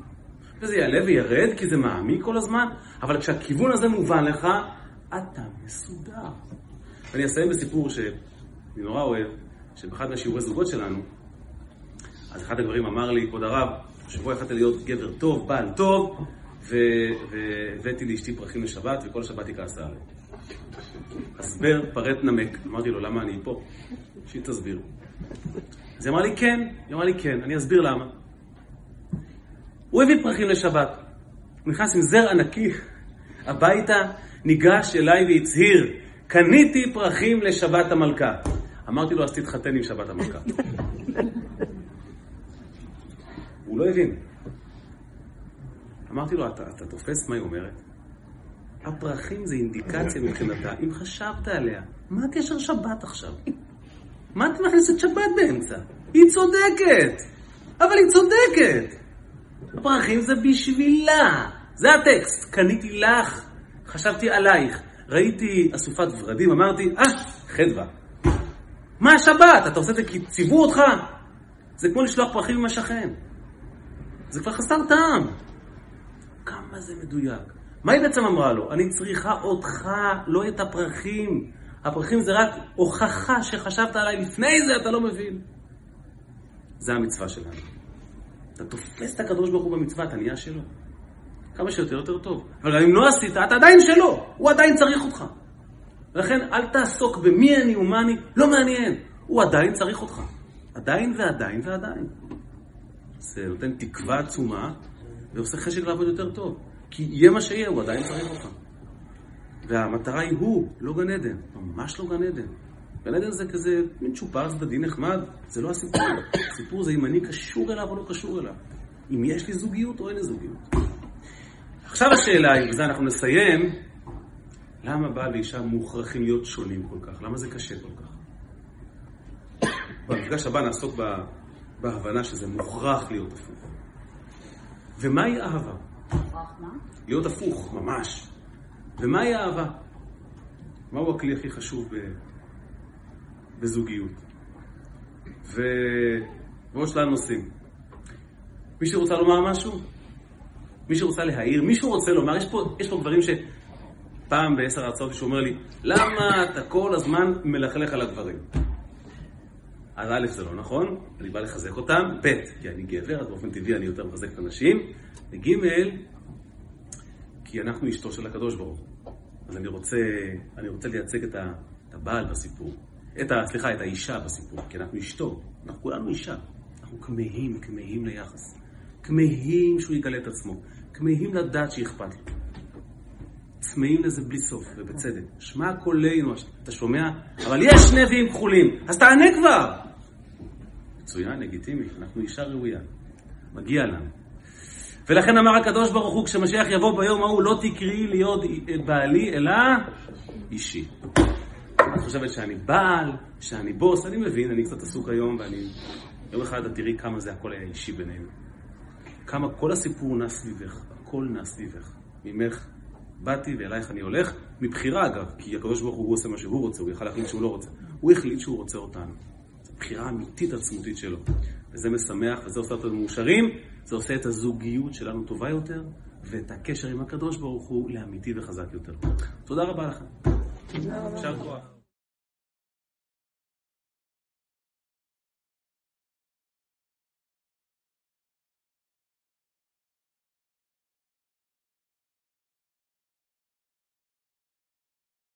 וזה יעלה וירד, כי זה מעמיק כל הזמן, אבל כשהכיוון הזה מובן לך, אתה מסודר. ואני אסיים בסיפור שאני נורא אוהב, שבאחד מהשיעורי זוגות שלנו, אז אחד הגברים אמר לי, כבוד הרב, שבוע יכולת להיות גבר טוב, בעל טוב, והבאתי לאשתי פרחים לשבת, וכל שבת היא כעסה עליי. הסבר, פרט נמק. אמרתי לו, למה אני פה? שהיא תסביר. אז היא אמרה לי, כן. היא אמרה לי, כן. אני אסביר למה. הוא הביא פרחים לשבת. הוא נכנס עם זר ענקי הביתה, ניגש אליי והצהיר, קניתי פרחים לשבת המלכה. אמרתי לו, אז תתחתן עם שבת המלכה. לא הבין. אמרתי לו, אתה, אתה תופס מה היא אומרת? הפרחים זה אינדיקציה מבחינתה, אם חשבת עליה. מה הקשר שבת עכשיו? מה את מכניסת שבת באמצע? היא צודקת! אבל היא צודקת! הפרחים זה בשבילה! זה הטקסט. קניתי לך, חשבתי עלייך. ראיתי אסופת ורדים, אמרתי, אה, חדווה. מה השבת? אתה עושה את זה כי ציוו אותך? זה כמו לשלוח פרחים עם השכן. זה כבר חסר טעם. כמה זה מדויק. מה היא בעצם אמרה לו? אני צריכה אותך, לא את הפרחים. הפרחים זה רק הוכחה שחשבת עליי לפני זה, אתה לא מבין. זה המצווה שלנו. אתה תופס את הקדוש ברוך הוא במצווה, אתה נהיה שלו. כמה שיותר יותר טוב. אבל אם לא עשית, אתה עדיין שלו. הוא עדיין צריך אותך. ולכן אל תעסוק במי אני ומה אני, לא מעניין. הוא עדיין צריך אותך. עדיין ועדיין ועדיין. זה נותן תקווה עצומה, ועושה חשק לעבוד יותר טוב. כי יהיה מה שיהיה, הוא עדיין צריך אותך. והמטרה היא הוא, לא גן עדן. ממש לא גן עדן. גן עדן זה כזה מין צ'ופר צדדי נחמד, זה לא הסיפור. הסיפור זה אם אני קשור אליו או לא קשור אליו. אם יש לי זוגיות או אין לי זוגיות. עכשיו השאלה היא, ובזה אנחנו נסיים, למה בעל ואישה מוכרחים להיות שונים כל כך? למה זה קשה כל כך? במפגש הבא נעסוק בהבנה שזה מוכרח להיות הפוך. ומהי אהבה? להיות הפוך, ממש. ומהי אהבה? מהו הכלי הכי חשוב בזוגיות? ועוד שלל נושאים. מישהו רוצה לומר משהו? מישהו רוצה להעיר? מישהו רוצה לומר? יש פה, יש פה דברים שפעם בעשר הרצאות מישהו אומר לי, למה אתה כל הזמן מלכלך על הדברים? אז א', זה לא נכון, אני בא לחזק אותם, ב', כי אני גבר, אז באופן טבעי אני יותר מחזק את הנשים, וג', כי אנחנו אשתו של הקדוש ברוך הוא. אז אני רוצה, אני רוצה לייצג את הבעל בסיפור, את ה, סליחה, את האישה בסיפור, כי אנחנו אשתו, אנחנו כולנו אישה. אנחנו כמהים, כמהים ליחס. כמהים שהוא יגלה את עצמו. כמהים לדעת שאכפת לו. צמאים לזה בלי סוף, ובצדק. שמע קולנו, אתה שומע? אבל יש נביאים כחולים, אז תענה כבר! מצוין, לגיטימי, אנחנו אישה ראויה. מגיע לנו. ולכן אמר הקדוש ברוך הוא, כשמשיח יבוא ביום ההוא, לא תקראי להיות בעלי, אלא אישי. את חושבת שאני בעל, שאני בוס, אני מבין, אני קצת עסוק היום, ואני... יום אחד את תראי כמה זה הכל היה אישי בינינו. כמה כל הסיפור נע סביבך, הכל נע סביבך. ממך באתי ואלייך אני הולך, מבחירה אגב, כי הקדוש ברוך הוא עושה מה שהוא רוצה, הוא יכל להחליט שהוא לא רוצה. הוא החליט שהוא רוצה אותנו. בחירה אמיתית עצמותית שלו. וזה משמח, וזה עושה אותנו מאושרים, זה עושה את הזוגיות שלנו טובה יותר, ואת הקשר עם הקדוש ברוך הוא לאמיתי וחזק יותר. תודה רבה לכם. תודה רבה. יישר כוח.